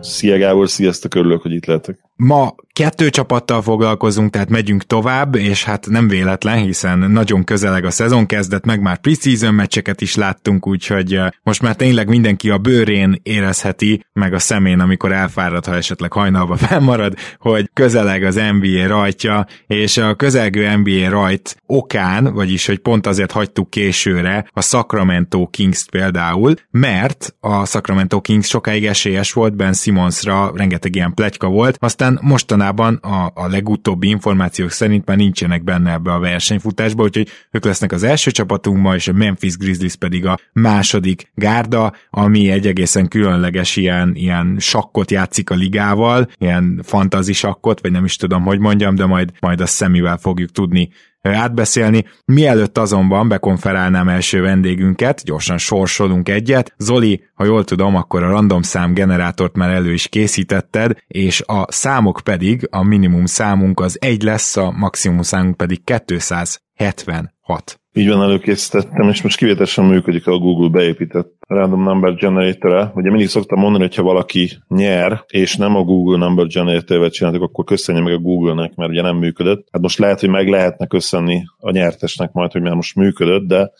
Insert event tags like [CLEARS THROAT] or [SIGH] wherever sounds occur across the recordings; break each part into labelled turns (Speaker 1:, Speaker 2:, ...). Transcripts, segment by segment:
Speaker 1: Szia Gábor, sziasztok, örülök, hogy itt lehetek.
Speaker 2: Ma kettő csapattal foglalkozunk, tehát megyünk tovább, és hát nem véletlen, hiszen nagyon közeleg a szezon kezdet, meg már preseason meccseket is láttunk, úgyhogy eh, most már tényleg mindenki a bőrén érezheti, meg a szemén, amikor elfárad, ha esetleg hajnalba [LAUGHS] felmarad, hogy közeleg az NBA rajtja, és a közelgő NBA rajt okán, vagyis hogy pont azért hagytuk későre a Sacramento Kings-t például, mert a Sacramento Kings sokáig esélyes volt Ben Simmonsra, rengeteg ilyen pletyka volt, aztán mostanában a, a legutóbbi információk szerint már nincsenek benne ebbe a versenyfutásba, úgyhogy ők lesznek az első csapatunk ma, és a Memphis Grizzlies pedig a második gárda, ami egy egészen különleges ilyen, ilyen sakkot játszik a ligával, ilyen fantazi sakkot, vagy nem is tudom, hogy mondjam, de majd, majd a szemivel fogjuk tudni átbeszélni. Mielőtt azonban bekonferálnám első vendégünket, gyorsan sorsolunk egyet. Zoli, ha jól tudom, akkor a random szám generátort már elő is készítetted, és a számok pedig, a minimum számunk az egy lesz, a maximum számunk pedig 276.
Speaker 1: Így van, előkészítettem, és most kivételesen működik a Google beépített Random Number generator Ugye mindig szoktam mondani, hogy valaki nyer, és nem a Google Number generator csináltak, akkor köszönje meg a Google-nek, mert ugye nem működött. Hát most lehet, hogy meg lehetne köszönni a nyertesnek majd, hogy már most működött, de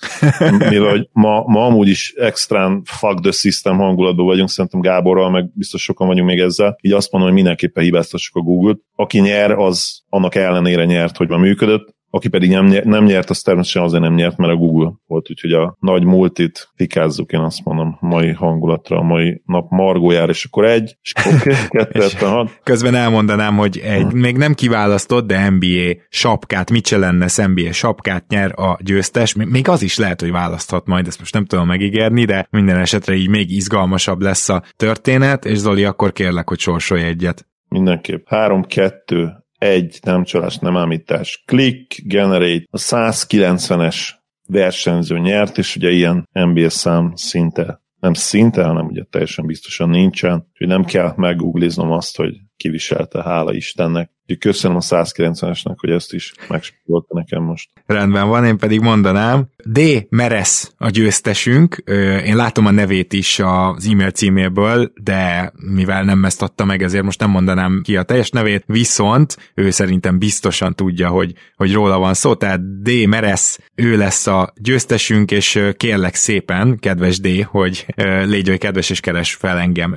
Speaker 1: mivel ma, ma amúgy is extrán fuck the system hangulatban vagyunk, szerintem Gáborral, meg biztos sokan vagyunk még ezzel, így azt mondom, hogy mindenképpen hibáztassuk a Google-t. Aki nyer, az annak ellenére nyert, hogy ma működött, aki pedig nem, nyert, nem nyert, az természetesen azért nem nyert, mert a Google volt, úgyhogy a nagy multit fikázzuk, én azt mondom, mai hangulatra, a mai nap margójár, és akkor egy, és akkor kettő, hat.
Speaker 2: Közben elmondanám, hogy egy még nem kiválasztott, de NBA sapkát, Michelennes NBA sapkát nyer a győztes, még az is lehet, hogy választhat majd, ezt most nem tudom megígérni, de minden esetre így még izgalmasabb lesz a történet, és Zoli, akkor kérlek, hogy sorsolj egyet.
Speaker 1: Mindenképp. Három, kettő, egy nem csalás, nem ámítás, click, generate, a 190-es versenyző nyert, és ugye ilyen NBA szám szinte, nem szinte, hanem ugye teljesen biztosan nincsen, hogy nem kell meggoogliznom azt, hogy kiviselte, hála Istennek. Úgyhogy köszönöm a 190-esnek, hogy ezt is megspórolta nekem most.
Speaker 2: Rendben van, én pedig mondanám. D. Meres a győztesünk. Én látom a nevét is az e-mail címéből, de mivel nem ezt adta meg, ezért most nem mondanám ki a teljes nevét, viszont ő szerintem biztosan tudja, hogy, hogy róla van szó, tehát D. Meres, ő lesz a győztesünk, és kérlek szépen, kedves D, hogy légy hogy kedves és keres fel engem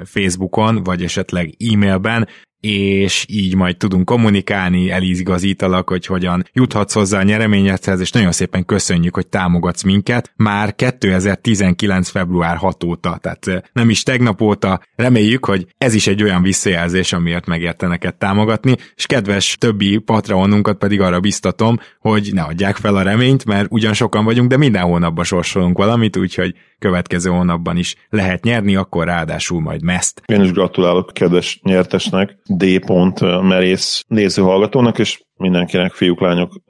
Speaker 2: Facebookon, vagy esetleg e-mailben, és így majd tudunk kommunikálni, elizgazítalak, hogy hogyan juthatsz hozzá a nyereményedhez, és nagyon szépen köszönjük, hogy támogatsz minket már 2019. február 6 óta, tehát nem is tegnap óta. Reméljük, hogy ez is egy olyan visszajelzés, amiért megérte neked támogatni, és kedves többi patronunkat pedig arra biztatom, hogy ne adják fel a reményt, mert ugyan sokan vagyunk, de minden hónapban sorsolunk valamit, úgyhogy következő hónapban is lehet nyerni, akkor ráadásul majd meszt.
Speaker 1: Én is gratulálok kedves nyertesnek, D. merész nézőhallgatónak, és mindenkinek, fiúk, lányok,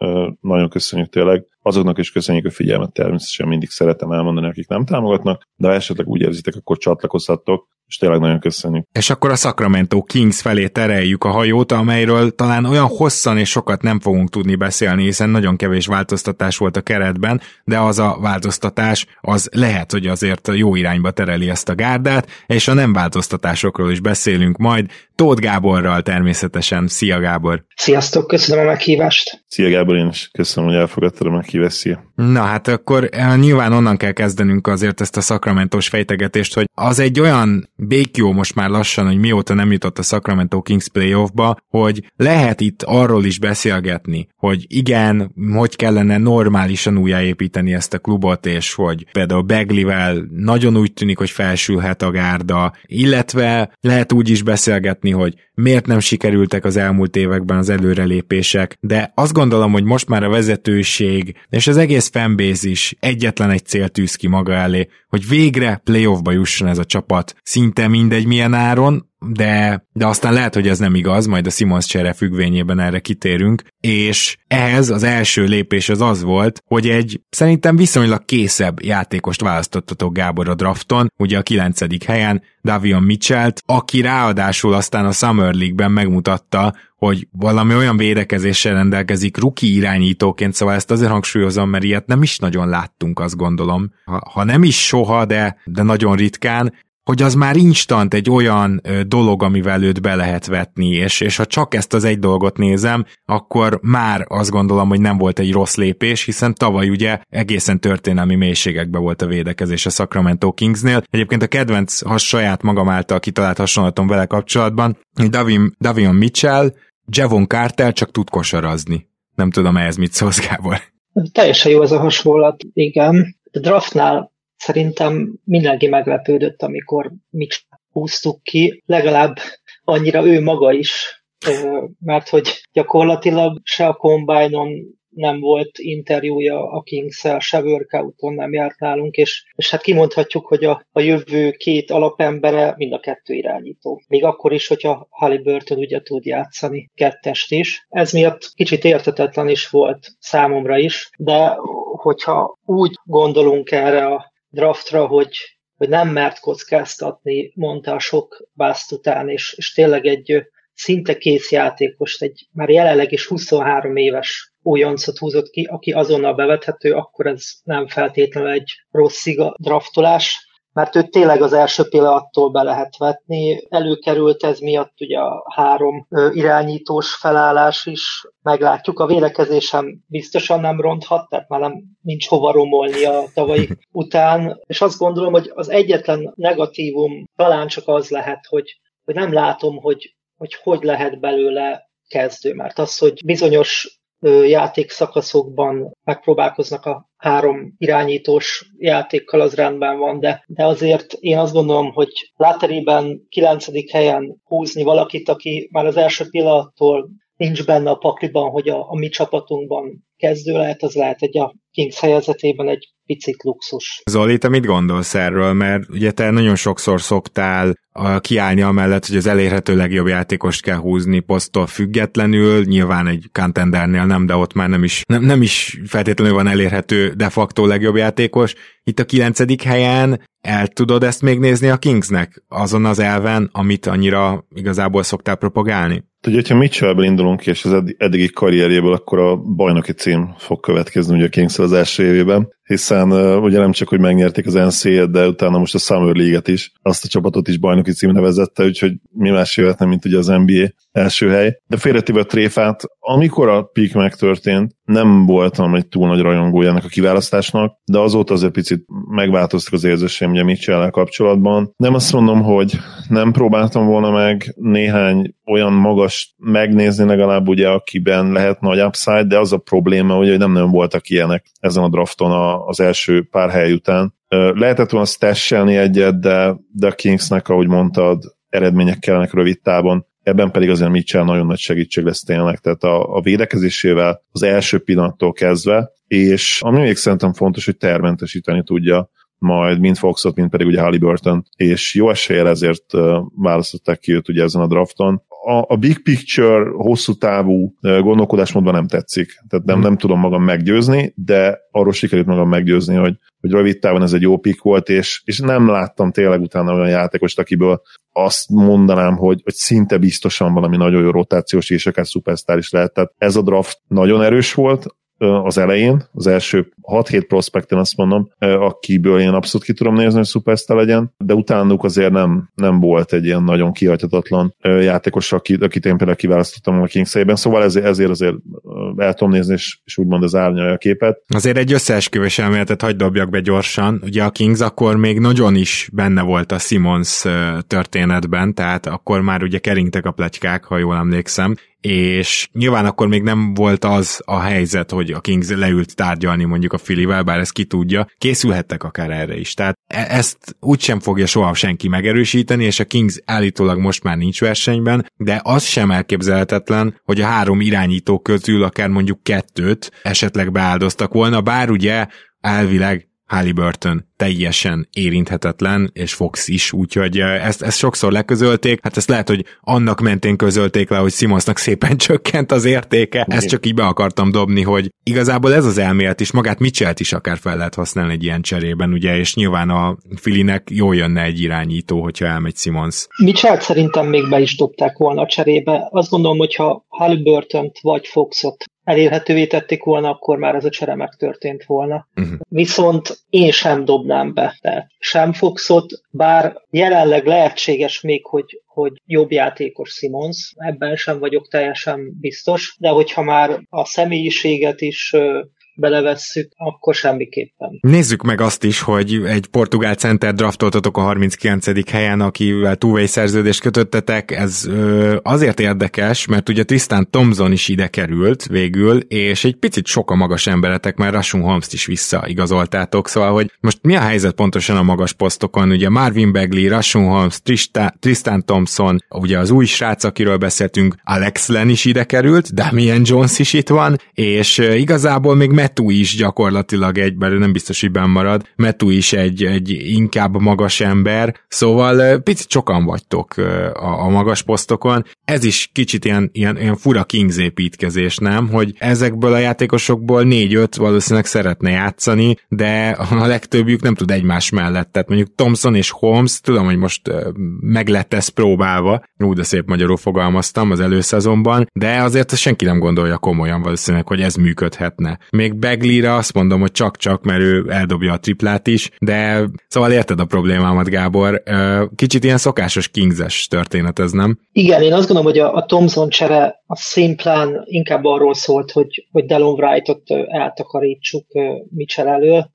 Speaker 1: nagyon köszönjük tényleg. Azoknak is köszönjük a figyelmet, természetesen mindig szeretem elmondani, akik nem támogatnak, de ha esetleg úgy érzitek, akkor csatlakozhattok, és tényleg nagyon köszönjük.
Speaker 2: És akkor a Sacramento Kings felé tereljük a hajót, amelyről talán olyan hosszan és sokat nem fogunk tudni beszélni, hiszen nagyon kevés változtatás volt a keretben, de az a változtatás az lehet, hogy azért jó irányba tereli ezt a gárdát, és a nem változtatásokról is beszélünk majd. Tóth Gáborral természetesen. Szia Gábor!
Speaker 3: Sziasztok, köszönöm a meghívást!
Speaker 1: Szia Gábor, én is köszönöm, hogy elfogadtad a meghívást, szia!
Speaker 2: Na hát akkor eh, nyilván onnan kell kezdenünk azért ezt a szakramentos fejtegetést, hogy az egy olyan békjó most már lassan, hogy mióta nem jutott a Sacramento Kings playoffba, hogy lehet itt arról is beszélgetni, hogy igen, hogy kellene normálisan újjáépíteni ezt a klubot, és hogy például Beglivel nagyon úgy tűnik, hogy felsülhet a gárda, illetve lehet úgy is beszélgetni, hogy miért nem sikerültek az elmúlt években az előrelépések, de azt gondolom, hogy most már a vezetőség és az egész fanbase is egyetlen egy cél tűz ki maga elé, hogy végre playoffba jusson ez a csapat, szinte mindegy milyen áron, de, de aztán lehet, hogy ez nem igaz, majd a Simons csere függvényében erre kitérünk, és ehhez az első lépés az az volt, hogy egy szerintem viszonylag készebb játékost választottatok Gábor a drafton, ugye a kilencedik helyen, Davion Mitchell-t, aki ráadásul aztán a Summer League-ben megmutatta, hogy valami olyan védekezéssel rendelkezik ruki irányítóként, szóval ezt azért hangsúlyozom, mert ilyet nem is nagyon láttunk, azt gondolom. Ha, ha nem is soha, de, de nagyon ritkán, hogy az már instant egy olyan dolog, amivel őt be lehet vetni, és, és ha csak ezt az egy dolgot nézem, akkor már azt gondolom, hogy nem volt egy rossz lépés, hiszen tavaly ugye egészen történelmi mélységekbe volt a védekezés a Sacramento Kingsnél. Egyébként a kedvenc, ha saját magam által kitalált hasonlatom vele kapcsolatban, Davin, Davion Mitchell, Javon Carter csak tud kosarazni. Nem tudom ehhez mit szólsz, Gábor.
Speaker 3: Teljesen jó ez a hasonlat, igen. A draftnál Szerintem mindenki meglepődött, amikor mit húztuk ki, legalább annyira ő maga is, mert hogy gyakorlatilag se a combine nem volt interjúja a kings se workouton nem járt nálunk, és, és hát kimondhatjuk, hogy a, a jövő két alapembere mind a kettő irányító. Még akkor is, hogyha Halliburton ugye tud játszani kettest is. Ez miatt kicsit értetetlen is volt számomra is, de hogyha úgy gondolunk erre a draftra, hogy, hogy nem mert kockáztatni, mondta a sok bászt után, és, és tényleg egy szinte kész játékost, egy már jelenleg is 23 éves újoncot húzott ki, aki azonnal bevethető, akkor ez nem feltétlenül egy rossz draftolás mert őt tényleg az első pillanattól be lehet vetni. Előkerült ez miatt ugye a három irányítós felállás is, meglátjuk. A védekezésem biztosan nem ronthat, tehát már nem nincs hova romolni a tavalyi [LAUGHS] után, és azt gondolom, hogy az egyetlen negatívum talán csak az lehet, hogy, hogy nem látom, hogy, hogy hogy lehet belőle kezdő, mert az, hogy bizonyos játékszakaszokban megpróbálkoznak a három irányítós játékkal, az rendben van, de, de azért én azt gondolom, hogy láterében kilencedik helyen húzni valakit, aki már az első pillanattól nincs benne a pakliban, hogy a, a mi csapatunkban kezdő lehet, az lehet egy a Kings helyzetében egy picit luxus.
Speaker 2: Zoli, te mit gondolsz erről? Mert ugye te nagyon sokszor szoktál kiállni amellett, hogy az elérhető legjobb játékost kell húzni poszttól függetlenül, nyilván egy contendernél nem, de ott már nem is, nem, nem is feltétlenül van elérhető de facto legjobb játékos. Itt a kilencedik helyen el tudod ezt még nézni a Kingsnek azon az elven, amit annyira igazából szoktál propagálni?
Speaker 1: Ugye, ha Mitchellből indulunk ki, és az eddigi karrierjéből, akkor a bajnoki cím fog következni ugye a kings az első évében, hiszen uh, ugye nem csak, hogy megnyerték az NCAA-et, de utána most a Summer League-et is, azt a csapatot is bajnoki címre vezette, úgyhogy mi más jöhetne, mint ugye az NBA első hely. De félretéve a tréfát, amikor a peak megtörtént, nem voltam egy túl nagy rajongója ennek a kiválasztásnak, de azóta azért picit megváltoztak az érzéseim ugye mitchell kapcsolatban. Nem azt mondom, hogy nem próbáltam volna meg néhány olyan magas megnézni legalább ugye, akiben lehet nagy upside, de az a probléma, ugye, hogy nem nagyon voltak ilyenek ezen a drafton az első pár hely után. Lehetett volna stashelni egyet, de, de a Kingsnek, ahogy mondtad, eredmények kellenek rövid távon ebben pedig azért Mitchell nagyon nagy segítség lesz tényleg, tehát a, a védekezésével az első pillanattól kezdve, és ami még szerintem fontos, hogy termentesíteni tudja majd mind Foxot, mind pedig ugye Halliburton, és jó eséllyel ezért választották ki őt ugye ezen a drafton. A, a big picture hosszú távú gondolkodásmódban nem tetszik. Tehát nem, nem tudom magam meggyőzni, de arról sikerült magam meggyőzni, hogy, hogy rövid távon ez egy jó pick volt, és, és nem láttam tényleg utána olyan játékost, akiből azt mondanám, hogy, hogy szinte biztosan valami nagyon jó rotációs és akár szupersztár is lehet. Tehát ez a draft nagyon erős volt, az elején, az első 6-7 prospekten azt mondom, akiből én abszolút ki tudom nézni, hogy szupersztár legyen, de utánuk azért nem, nem volt egy ilyen nagyon kihagyhatatlan játékos, akit, akit én például kiválasztottam a kings ben szóval ezért, ezért azért el tudom nézni, és, és úgymond az árnyalja a képet.
Speaker 2: Azért egy összeesküvés elméletet hagyd dobjak be gyorsan. Ugye a Kings akkor még nagyon is benne volt a Simons történetben, tehát akkor már ugye keringtek a pletykák, ha jól emlékszem, és nyilván akkor még nem volt az a helyzet, hogy a Kings leült tárgyalni mondjuk a Filivel, bár ezt ki tudja, készülhettek akár erre is. Tehát e- ezt úgysem fogja soha senki megerősíteni, és a Kings állítólag most már nincs versenyben, de az sem elképzelhetetlen, hogy a három irányító közül akár mondjuk kettőt esetleg beáldoztak volna, bár ugye elvileg Halliburton teljesen érinthetetlen, és Fox is, úgyhogy ezt, ezt sokszor leközölték, hát ezt lehet, hogy annak mentén közölték le, hogy Simonsnak szépen [LAUGHS] csökkent az értéke, ezt csak így be akartam dobni, hogy igazából ez az elmélet is, magát Mitchell-t is akár fel lehet használni egy ilyen cserében, ugye, és nyilván a Filinek jól jönne egy irányító, hogyha elmegy Simons.
Speaker 3: Mitchell szerintem még be is dobták volna a cserébe. Azt gondolom, hogyha halliburton vagy Foxot elérhetővé tették volna, akkor már ez a csere megtörtént volna. Uh-huh. Viszont én sem dobnám be, tehát sem Foxot, bár jelenleg lehetséges még, hogy, hogy jobb játékos Simons, ebben sem vagyok teljesen biztos, de hogyha már a személyiséget is belevesszük, akkor semmiképpen.
Speaker 2: Nézzük meg azt is, hogy egy portugál center draftoltatok a 39. helyen, akivel two szerződést kötöttetek, ez ö, azért érdekes, mert ugye Tristan Thompson is ide került végül, és egy picit sok a magas emberetek, mert Rashun Holmes-t is visszaigazoltátok, szóval, hogy most mi a helyzet pontosan a magas posztokon, ugye Marvin Bagley, Rashun Holmes, Trista, Tristan Thompson, ugye az új srác, akiről beszéltünk, Alex Len is ide került, Damian Jones is itt van, és igazából még Metu is gyakorlatilag egy, bár nem biztos, hogy benn marad, Metu is egy, egy inkább magas ember, szóval picit sokan vagytok a, a magas posztokon. Ez is kicsit ilyen, ilyen, ilyen fura Kings építkezés, nem? Hogy ezekből a játékosokból négy-öt valószínűleg szeretne játszani, de a legtöbbjük nem tud egymás mellett. Tehát mondjuk Thompson és Holmes, tudom, hogy most meg lett ez próbálva, úgy de szép magyarul fogalmaztam az előszezonban, de azért senki nem gondolja komolyan valószínűleg, hogy ez működhetne. Még még Beglire azt mondom, hogy csak-csak, mert ő eldobja a triplát is, de szóval érted a problémámat, Gábor. Kicsit ilyen szokásos Kingses történet ez, nem?
Speaker 3: Igen, én azt gondolom, hogy a, a Thompson csere a szimplán inkább arról szólt, hogy, hogy Delon Wright-ot eltakarítsuk Mitchell elől,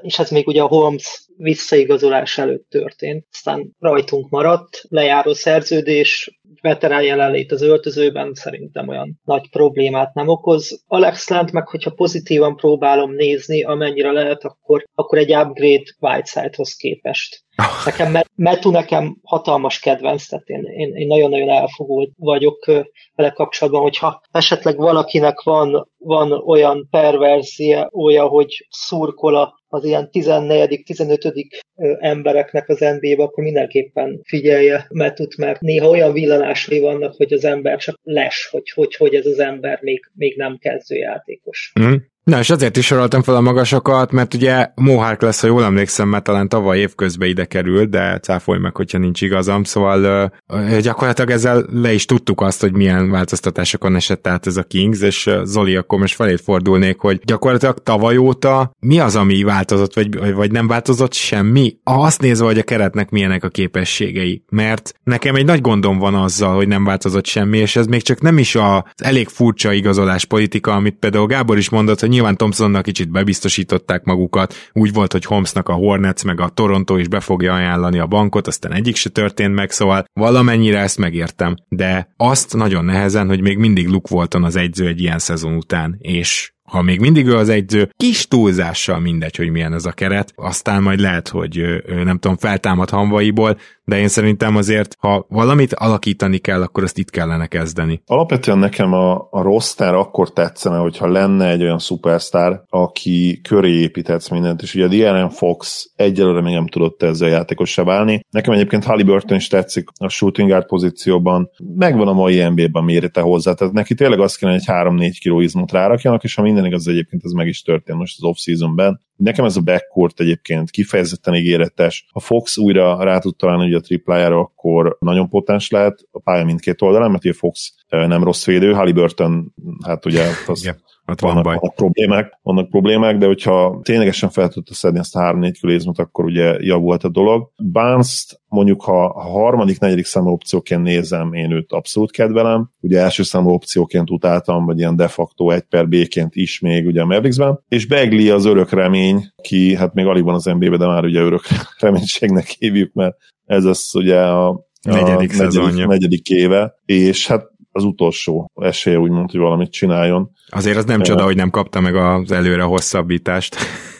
Speaker 3: és ez még ugye a Holmes visszaigazolás előtt történt. Aztán rajtunk maradt, lejáró szerződés, veterán jelenlét az öltözőben szerintem olyan nagy problémát nem okoz. Alex Lent meg, hogyha pozitívan próbálom nézni, amennyire lehet, akkor, akkor egy upgrade Whiteside-hoz képest. Nekem Metu nekem hatalmas kedvenc, tehát én, én, én nagyon-nagyon elfogult vagyok vele kapcsolatban, hogyha esetleg valakinek van, van olyan perverziója, hogy szurkol az ilyen 14.-15. embereknek az NBA-be, akkor mindenképpen figyelje Metut, mert néha olyan villanásai vannak, hogy az ember csak les, hogy hogy, hogy ez az ember még, még nem kezdőjátékos. Mm.
Speaker 2: Na, és azért is soroltam fel a magasokat, mert ugye Mohárk lesz, ha jól emlékszem, mert talán tavaly évközben ide került, de cáfolj meg, hogyha nincs igazam, szóval uh, gyakorlatilag ezzel le is tudtuk azt, hogy milyen változtatásokon esett át ez a Kings, és Zoli, akkor most felét fordulnék, hogy gyakorlatilag tavaly óta mi az, ami változott, vagy, vagy nem változott semmi? Azt nézve, hogy a keretnek milyenek a képességei, mert nekem egy nagy gondom van azzal, hogy nem változott semmi, és ez még csak nem is az elég furcsa igazolás politika, amit például Gábor is mondott, hogy nyilván Thompsonnak kicsit bebiztosították magukat, úgy volt, hogy Holmesnak a Hornets meg a Toronto is be fogja ajánlani a bankot, aztán egyik se történt meg, szóval valamennyire ezt megértem, de azt nagyon nehezen, hogy még mindig Luke Walton az egyző egy ilyen szezon után, és ha még mindig ő az egyző, kis túlzással mindegy, hogy milyen ez a keret, aztán majd lehet, hogy nem tudom, feltámad hanvaiból, de én szerintem azért, ha valamit alakítani kell, akkor azt itt kellene kezdeni.
Speaker 1: Alapvetően nekem a, a roster akkor tetszene, hogyha lenne egy olyan szupersztár, aki köré építhetsz mindent, és ugye a DRM Fox egyelőre még nem tudott ezzel játékossá válni. Nekem egyébként Halliburton is tetszik a shooting guard pozícióban, megvan a mai NBA-ben mérete hozzá, tehát neki tényleg azt kéne, hogy 3-4 kg izmot rárakjanak, és ha minden igaz egyébként ez meg is történt most az off-seasonben. Nekem ez a backcourt egyébként kifejezetten ígéretes. Ha Fox újra rá tud találni ugye a triplájára, akkor nagyon potens lehet a pálya mindkét oldalán, mert ugye Fox nem rossz védő, Halliburton, hát ugye az
Speaker 2: Ott van
Speaker 1: vannak,
Speaker 2: baj.
Speaker 1: vannak problémák, vannak problémák, de hogyha ténylegesen fel tudta szedni ezt a 3-4 külézmot, akkor ugye javult a dolog. barnes mondjuk, ha a harmadik, negyedik számú opcióként nézem, én őt abszolút kedvelem. Ugye első számú opcióként utáltam, vagy ilyen de facto egy per B-ként is még ugye a Mavericksben. És Begli az örök remény, ki hát még alig van az NBA-be, de már ugye örök [LAUGHS] reménységnek hívjuk, mert ez az ugye a, a
Speaker 2: negyedik, negyedik,
Speaker 1: negyedik éve, és hát az utolsó esélye úgymond, hogy valamit csináljon.
Speaker 2: Azért az nem csoda, hogy nem kapta meg az előre hosszabbítást.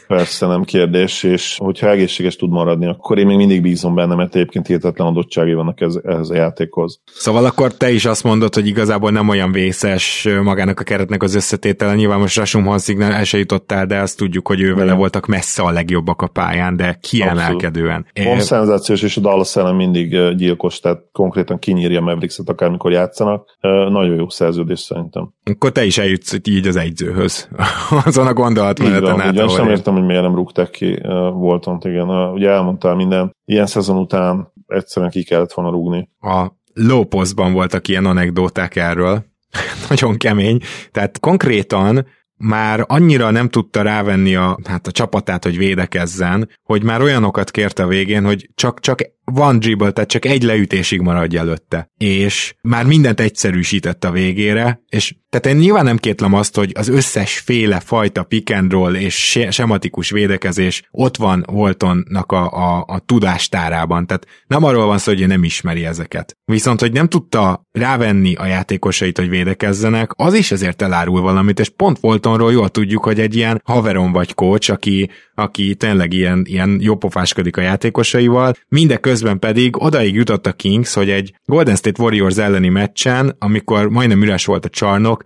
Speaker 1: Persze nem kérdés, és hogyha egészséges tud maradni, akkor én még mindig bízom benne, mert egyébként hihetetlen adottságai vannak ez, ehhez a játékhoz.
Speaker 2: Szóval akkor te is azt mondod, hogy igazából nem olyan vészes magának a keretnek az összetétele. Nyilván most Rasum Hansignál el se jutottál, de azt tudjuk, hogy ő vele voltak messze a legjobbak a pályán, de kiemelkedően.
Speaker 1: Van szenzációs, és a Dallas ellen mindig gyilkos, tehát konkrétan kinyírja Mavericks-et akármikor játszanak. Nagyon jó szerződés szerintem.
Speaker 2: Akkor te is eljutsz így az egyzőhöz. [LAUGHS] Azon a gondolatmeneten
Speaker 1: át. Igen, sem értem, hogy miért nem rúgták ki Voltont, igen. Ugye elmondtál minden, ilyen szezon után egyszerűen ki kellett volna rúgni.
Speaker 2: A Lóposzban voltak ilyen anekdóták erről, [LAUGHS] nagyon kemény, tehát konkrétan már annyira nem tudta rávenni a, hát a csapatát, hogy védekezzen, hogy már olyanokat kérte a végén, hogy csak, csak van dribble, tehát csak egy leütésig maradj előtte. És már mindent egyszerűsített a végére, és tehát én nyilván nem kétlem azt, hogy az összes féle fajta pick and roll és sematikus védekezés ott van Waltonnak a, a, a tudástárában. Tehát nem arról van szó, hogy ő nem ismeri ezeket. Viszont, hogy nem tudta rávenni a játékosait, hogy védekezzenek, az is ezért elárul valamit, és pont Waltonról jól tudjuk, hogy egy ilyen haveron vagy coach, aki, aki tényleg ilyen, ilyen jópofáskodik a játékosaival, mindeközben pedig odaig jutott a Kings, hogy egy Golden State Warriors elleni meccsen, amikor majdnem üres volt a csarnok,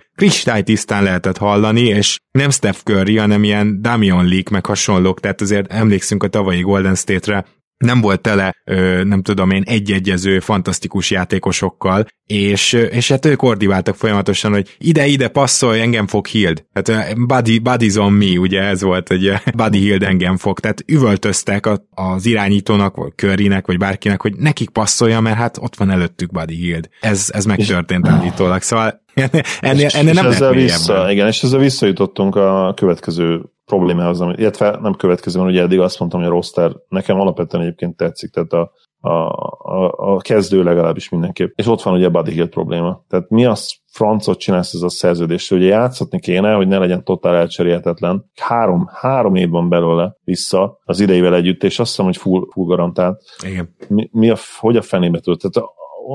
Speaker 2: tisztán lehetett hallani, és nem Steph Curry, hanem ilyen Damian Leak meg hasonlók, tehát azért emlékszünk a tavalyi Golden State-re, nem volt tele, nem tudom én, egyegyező, fantasztikus játékosokkal, és, és hát ők ordiváltak folyamatosan, hogy ide-ide passzolj, engem fog Hild. Tehát body, body's on me, ugye ez volt, hogy Buddy Hild engem fog. Tehát üvöltöztek az irányítónak, vagy Currynek, vagy bárkinek, hogy nekik passzolja, mert hát ott van előttük Buddy Hild. Ez, ez megtörtént állítólag. Szóval [LAUGHS] ennél,
Speaker 1: és,
Speaker 2: ennél nem és
Speaker 1: ezzel vissza, igen, és ezzel visszajutottunk a következő problémához, illetve nem következő van, ugye eddig azt mondtam, hogy a roster nekem alapvetően egyébként tetszik, tehát a, a, a, a kezdő legalábbis mindenképp. És ott van ugye Buddy Hill probléma. Tehát mi az francot csinálsz ez a szerződés, hogy játszatni kéne, hogy ne legyen totál elcserélhetetlen. Három, három év van belőle vissza az idejével együtt, és azt hiszem, hogy full, full garantált.
Speaker 2: Igen.
Speaker 1: Mi, mi a, hogy a fenébe tölt? Tehát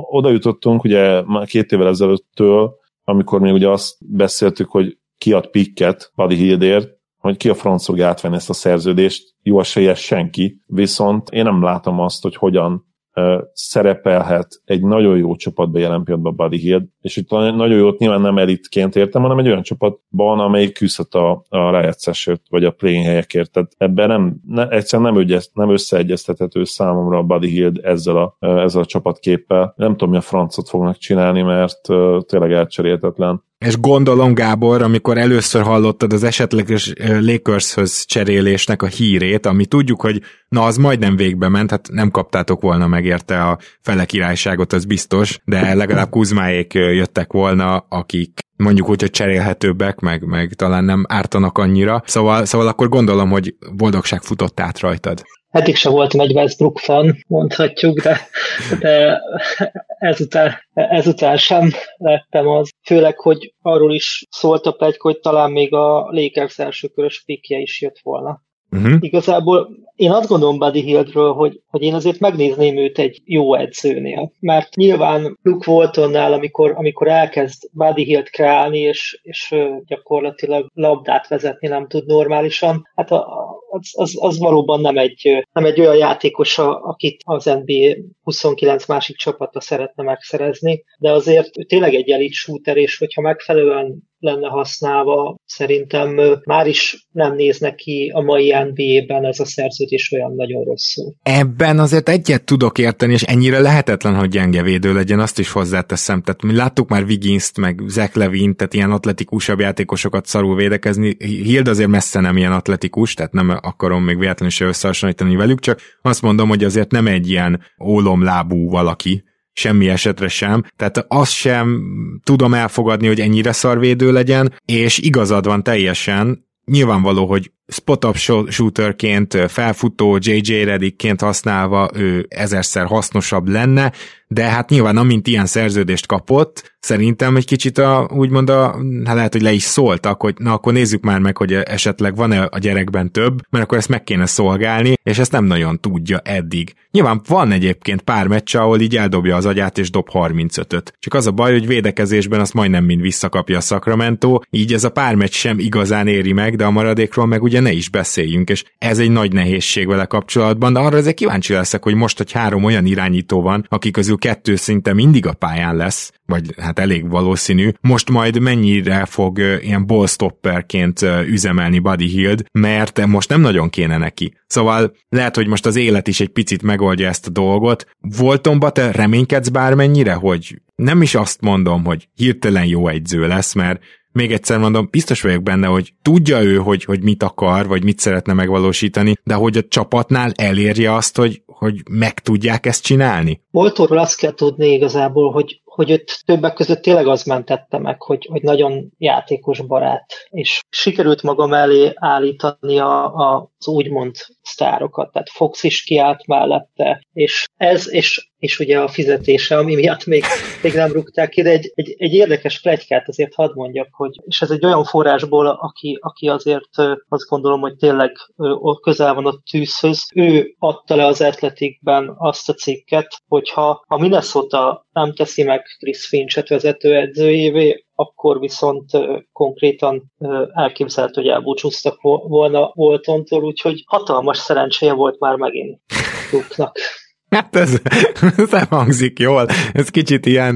Speaker 1: oda jutottunk ugye már két évvel ezelőttől, amikor még ugye azt beszéltük, hogy kiad pikket Buddy Hildért, hogy ki a franc fog átvenni ezt a szerződést, jó esélye senki, viszont én nem látom azt, hogy hogyan szerepelhet egy nagyon jó csapatban jelen pillanatban Buddy Hield, és itt nagyon jót nyilván nem elitként értem, hanem egy olyan csapatban, amelyik küzdhet a, a rájátszásért, vagy a playing helyekért. Tehát ebben nem, ne, egyszerűen nem, ügyez, nem összeegyeztethető számomra a Buddy Hield ezzel a, ezzel a csapatképpel. Nem tudom, mi a francot fognak csinálni, mert uh, tényleg elcserélhetetlen.
Speaker 2: És gondolom, Gábor, amikor először hallottad az esetleges Lakershöz cserélésnek a hírét, ami tudjuk, hogy na az majdnem végbe ment, hát nem kaptátok volna meg érte a fele királyságot, az biztos, de legalább Kuzmáék jöttek volna, akik mondjuk úgy, hogy cserélhetőbbek, meg, meg talán nem ártanak annyira. Szóval, szóval akkor gondolom, hogy boldogság futott át rajtad.
Speaker 3: Eddig se voltam egy Westbrook fan, mondhatjuk, de, de ezután, ezután sem lettem az. Főleg, hogy arról is szólt a plegy, hogy talán még a Lakers elsőkörös pikje is jött volna. Uh-huh. Igazából én azt gondolom Buddy Hieldről, hogy, hogy én azért megnézném őt egy jó edzőnél, mert nyilván Luke Waltonnál, amikor, amikor elkezd Buddy Hield kreálni, és, és gyakorlatilag labdát vezetni nem tud normálisan, hát a, az, az, az valóban nem egy, nem egy olyan játékos, akit az NBA 29 másik csapata szeretne megszerezni, de azért tényleg egy elit shooter, és hogyha megfelelően lenne használva, szerintem már is nem néz neki a mai NBA-ben ez a szerződés olyan nagyon rosszul.
Speaker 2: Ebben azért egyet tudok érteni, és ennyire lehetetlen, hogy gyenge védő legyen, azt is hozzáteszem. Tehát mi láttuk már Wigginst, meg Zach Levin, tehát ilyen atletikusabb játékosokat szarul védekezni. Hild azért messze nem ilyen atletikus, tehát nem akarom még véletlenül se összehasonlítani velük, csak azt mondom, hogy azért nem egy ilyen ólomlábú valaki, semmi esetre sem, tehát azt sem tudom elfogadni, hogy ennyire szarvédő legyen, és igazad van teljesen, nyilvánvaló, hogy spot-up shooterként, felfutó JJ Redickként használva ő ezerszer hasznosabb lenne, de hát nyilván amint ilyen szerződést kapott, szerintem egy kicsit a, úgymond a, hát lehet, hogy le is szóltak, hogy na akkor nézzük már meg, hogy esetleg van-e a gyerekben több, mert akkor ezt meg kéne szolgálni, és ezt nem nagyon tudja eddig. Nyilván van egyébként pár meccs, ahol így eldobja az agyát és dob 35-öt. Csak az a baj, hogy védekezésben azt majdnem mind visszakapja a Sacramento, így ez a pár meccs sem igazán éri meg, de a maradékról meg ugye ne is beszéljünk, és ez egy nagy nehézség vele kapcsolatban, de arra ezek kíváncsi leszek, hogy most, hogy három olyan irányító van, akik közül kettő szinte mindig a pályán lesz, vagy hát elég valószínű, most majd mennyire fog ilyen ballstopperként üzemelni Buddy Hield, mert most nem nagyon kéne neki. Szóval lehet, hogy most az élet is egy picit megoldja ezt a dolgot. Voltonba te reménykedsz bármennyire, hogy nem is azt mondom, hogy hirtelen jó egyző lesz, mert még egyszer mondom, biztos vagyok benne, hogy tudja ő, hogy, hogy mit akar, vagy mit szeretne megvalósítani, de hogy a csapatnál elérje azt, hogy, hogy meg tudják ezt csinálni?
Speaker 3: Boltorról azt kell tudni igazából, hogy hogy őt többek között tényleg az mentette meg, hogy, hogy nagyon játékos barát, és sikerült magam elé állítani a, a, az úgymond sztárokat, tehát Fox is kiállt mellette, és ez, és, és ugye a fizetése, ami miatt még, még nem rúgták ide, egy, egy, egy érdekes plegykát azért hadd mondjak, hogy, és ez egy olyan forrásból, aki, aki azért azt gondolom, hogy tényleg közel van a tűzhöz, ő adta le az Atletikben azt a cikket, hogyha a Minnesota nem teszi meg Chris Finchet vezetőedzőjévé, akkor viszont konkrétan elképzelhető, hogy elbúcsúztak volna Voltontól, úgyhogy hatalmas szerencséje volt már megint Luke-nak.
Speaker 2: Hát ez, ez nem hangzik jól, ez kicsit ilyen,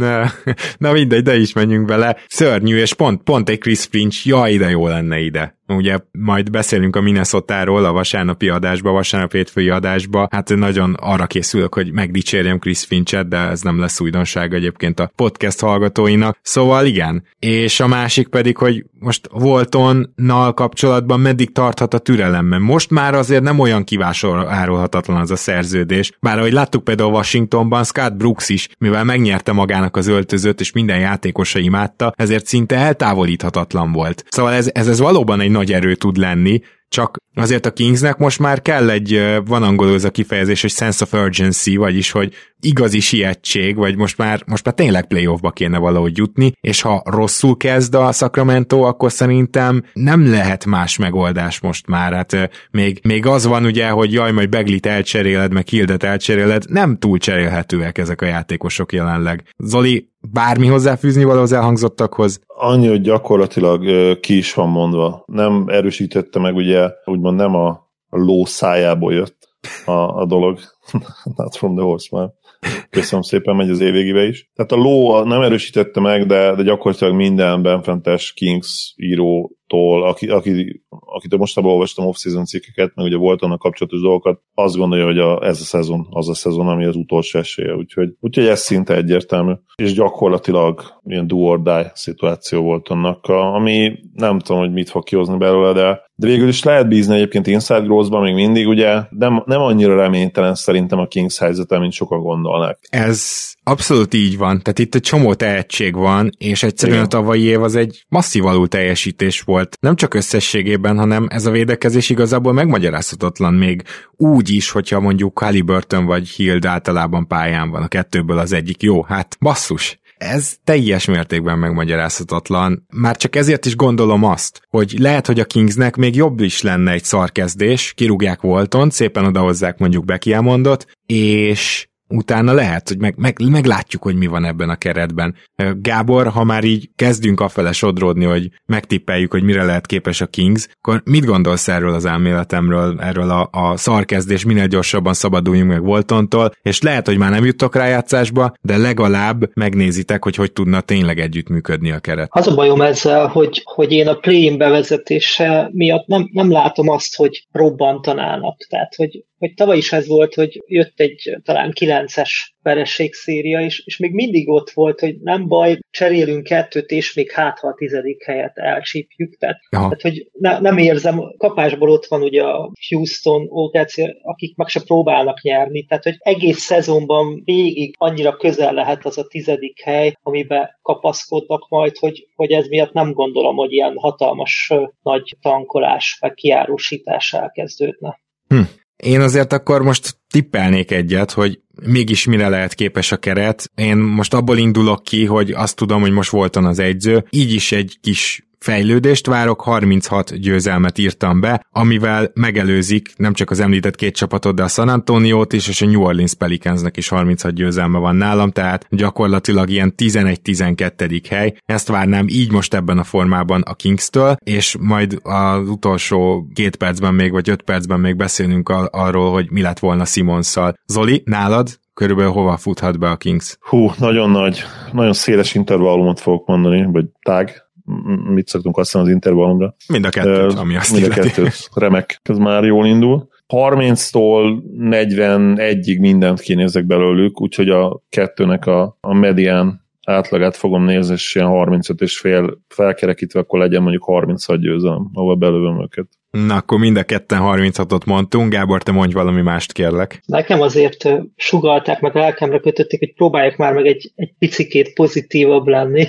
Speaker 2: na mindegy, de is menjünk bele. Szörnyű, és pont, pont egy Chris Finch, jaj, de jó lenne ide ugye majd beszélünk a Minnesota-ról a vasárnapi adásba, vasárnap hétfői adásba, hát nagyon arra készülök, hogy megdicsérjem Chris Finchet, de ez nem lesz újdonság egyébként a podcast hallgatóinak. Szóval igen. És a másik pedig, hogy most Voltonnal kapcsolatban meddig tarthat a türelem, mert most már azért nem olyan kivásárolhatatlan az a szerződés. Bár ahogy láttuk például Washingtonban, Scott Brooks is, mivel megnyerte magának az öltözőt, és minden játékosa imádta, ezért szinte eltávolíthatatlan volt. Szóval ez, ez, ez valóban egy nagy erő tud lenni, csak azért a Kingsnek most már kell egy, van angolul ez a kifejezés, hogy sense of urgency, vagyis, hogy igazi sietség, vagy most már, most már tényleg playoffba kéne valahogy jutni, és ha rosszul kezd a Sacramento, akkor szerintem nem lehet más megoldás most már. Hát még, még az van ugye, hogy jaj, majd Beglit elcseréled, meg Hildet elcseréled, nem túl cserélhetőek ezek a játékosok jelenleg. Zoli, bármi hozzáfűzni való az elhangzottakhoz?
Speaker 1: Annyi, hogy gyakorlatilag ki is van mondva. Nem erősítette meg ugye, úgymond nem a, ló szájából jött a, a dolog. [LAUGHS] Not from the horse, man. Köszönöm szépen, megy az évvégébe is. Tehát a ló nem erősítette meg, de, de gyakorlatilag minden Benfentes Kings író tól, aki, aki, akitől mostában olvastam off-season cikkeket, meg ugye volt annak kapcsolatos dolgokat, azt gondolja, hogy a, ez a szezon az a szezon, ami az utolsó esélye, úgyhogy, úgyhogy ez szinte egyértelmű. És gyakorlatilag ilyen do or die szituáció volt annak, ami nem tudom, hogy mit fog kihozni belőle, de, de végül is lehet bízni egyébként Inside Growth-ban még mindig, ugye nem, nem annyira reménytelen szerintem a Kings helyzete, mint sokan gondolnak.
Speaker 2: Ez abszolút így van, tehát itt egy csomó tehetség van, és egyszerűen Igen. a tavalyi év az egy masszív alul teljesítés volt volt. Nem csak összességében, hanem ez a védekezés igazából megmagyarázhatatlan még úgy is, hogyha mondjuk Halliburton vagy Hild általában pályán van, a kettőből az egyik jó. Hát basszus, ez teljes mértékben megmagyarázhatatlan. Már csak ezért is gondolom azt, hogy lehet, hogy a Kingsnek még jobb is lenne egy szarkezdés, kirúgják Volton, szépen odahozzák mondjuk Becky és utána lehet, hogy meg, meg, meglátjuk, hogy mi van ebben a keretben. Gábor, ha már így kezdünk afele sodródni, hogy megtippeljük, hogy mire lehet képes a Kings, akkor mit gondolsz erről az elméletemről, erről a, a szarkezdés, minél gyorsabban szabaduljunk meg Voltontól, és lehet, hogy már nem juttok rájátszásba, de legalább megnézitek, hogy hogy tudna tényleg együttműködni a keret.
Speaker 3: Az a bajom ezzel, hogy, hogy én a play-in bevezetése miatt nem, nem látom azt, hogy robbantanának. Tehát, hogy hogy tavaly is ez volt, hogy jött egy talán kilences vereségszéria, és, és még mindig ott volt, hogy nem baj, cserélünk kettőt, és még hát ha a tizedik helyet elcsípjük. Tehát, tehát hogy ne, nem érzem, kapásból ott van ugye a Houston OKC, akik meg se próbálnak nyerni, tehát hogy egész szezonban végig annyira közel lehet az a tizedik hely, amiben kapaszkodnak majd, hogy, hogy ez miatt nem gondolom, hogy ilyen hatalmas nagy tankolás, vagy kiárusítás elkezdődne.
Speaker 2: Hm. Én azért akkor most tippelnék egyet, hogy mégis mire lehet képes a keret. Én most abból indulok ki, hogy azt tudom, hogy most voltan az egyző, így is egy kis fejlődést várok, 36 győzelmet írtam be, amivel megelőzik nem csak az említett két csapatot, de a San Antoniót is, és a New Orleans Pelicansnak is 36 győzelme van nálam, tehát gyakorlatilag ilyen 11-12. hely. Ezt várnám így most ebben a formában a Kings-től, és majd az utolsó két percben még, vagy öt percben még beszélünk arról, hogy mi lett volna Simonszal. Zoli, nálad körülbelül hova futhat be a Kings?
Speaker 1: Hú, nagyon nagy, nagyon széles intervallumot fogok mondani, vagy tág, mit szoktunk használni az intervallumra.
Speaker 2: Mind a kettőt, ami azt
Speaker 1: Mind a kettőt, remek, ez már jól indul. 30-tól 41-ig mindent kinézek belőlük, úgyhogy a kettőnek a, a medián átlagát fogom nézni, és ilyen 35 és fél felkerekítve, akkor legyen mondjuk 36 győzelem, ahol belőlem őket.
Speaker 2: Na, akkor mind a ketten 36-ot mondtunk. Gábor, te mondj valami mást, kérlek.
Speaker 3: Nekem azért sugalták, meg lelkemre kötötték, hogy próbálják már meg egy, egy picikét pozitívabb lenni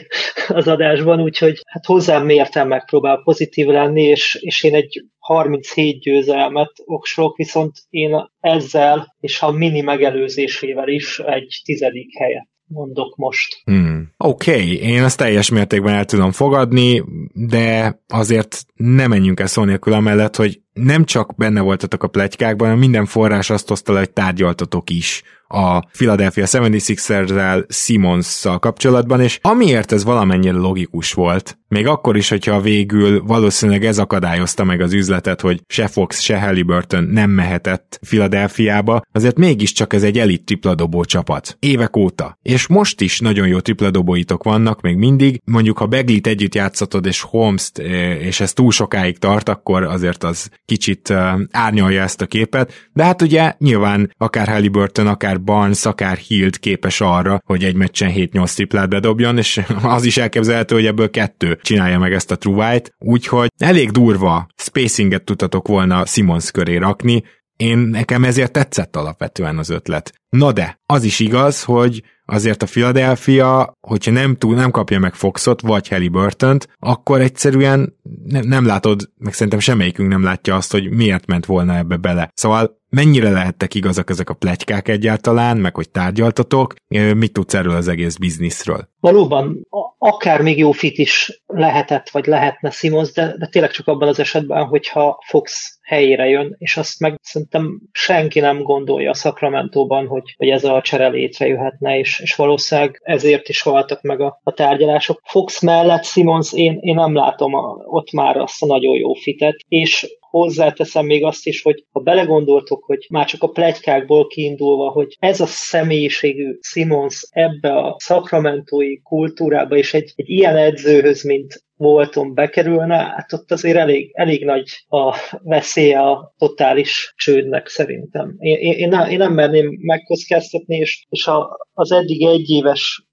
Speaker 3: az adásban, úgyhogy hát hozzám mértem megpróbál pozitív lenni, és, és én egy 37 győzelmet oksolok, viszont én ezzel és a mini megelőzésével is egy tizedik helyet mondok most.
Speaker 2: Hmm. Oké, okay, én ezt teljes mértékben el tudom fogadni, de azért nem menjünk el szó nélkül amellett, hogy nem csak benne voltatok a pletykákban, hanem minden forrás azt hozta le, hogy tárgyaltatok is a Philadelphia 76ers-rel simons kapcsolatban, és amiért ez valamennyire logikus volt, még akkor is, hogyha végül valószínűleg ez akadályozta meg az üzletet, hogy se Fox, se Halliburton nem mehetett Philadelphiába, azért mégiscsak ez egy elit tripladobó csapat. Évek óta. És most is nagyon jó tripladobóitok vannak még mindig. Mondjuk, ha Beglit együtt játszatod, és holmes eh, és ez túl sokáig tart, akkor azért az kicsit árnyalja ezt a képet. De hát ugye nyilván akár Halliburton, akár Barnes, akár Hilt képes arra, hogy egy meccsen 7-8 triplát bedobjon, és [LAUGHS] az is elképzelhető, hogy ebből kettő csinálja meg ezt a truvájt, úgyhogy elég durva spacinget tudtatok volna Simons köré rakni, én nekem ezért tetszett alapvetően az ötlet. Na de, az is igaz, hogy azért a Philadelphia, hogyha nem túl, nem kapja meg Foxot, vagy halliburton akkor egyszerűen ne, nem látod, meg szerintem semmelyikünk nem látja azt, hogy miért ment volna ebbe bele. Szóval mennyire lehettek igazak ezek a plegykák egyáltalán, meg hogy tárgyaltatok, mit tudsz erről az egész bizniszről?
Speaker 3: Valóban, akár még jó fit is lehetett, vagy lehetne Simons, de, de tényleg csak abban az esetben, hogyha Fox helyére jön, és azt meg szerintem senki nem gondolja a Sacramento-ban, hogy, hogy ez a csere létrejöhetne, és, és valószínűleg ezért is haltak meg a, a tárgyalások. Fox mellett Simons, én, én nem látom a, ott már azt a nagyon jó fitet, és hozzáteszem még azt is, hogy ha belegondoltok, hogy már csak a plegykákból kiindulva, hogy ez a személyiségű Simons ebbe a szakramentói kultúrába és egy, egy ilyen edzőhöz, mint voltam bekerülne, hát ott azért elég, elég nagy a veszélye a totális csődnek szerintem. Én, én, én, nem, merném megkockáztatni, és, és a, az eddig egyéves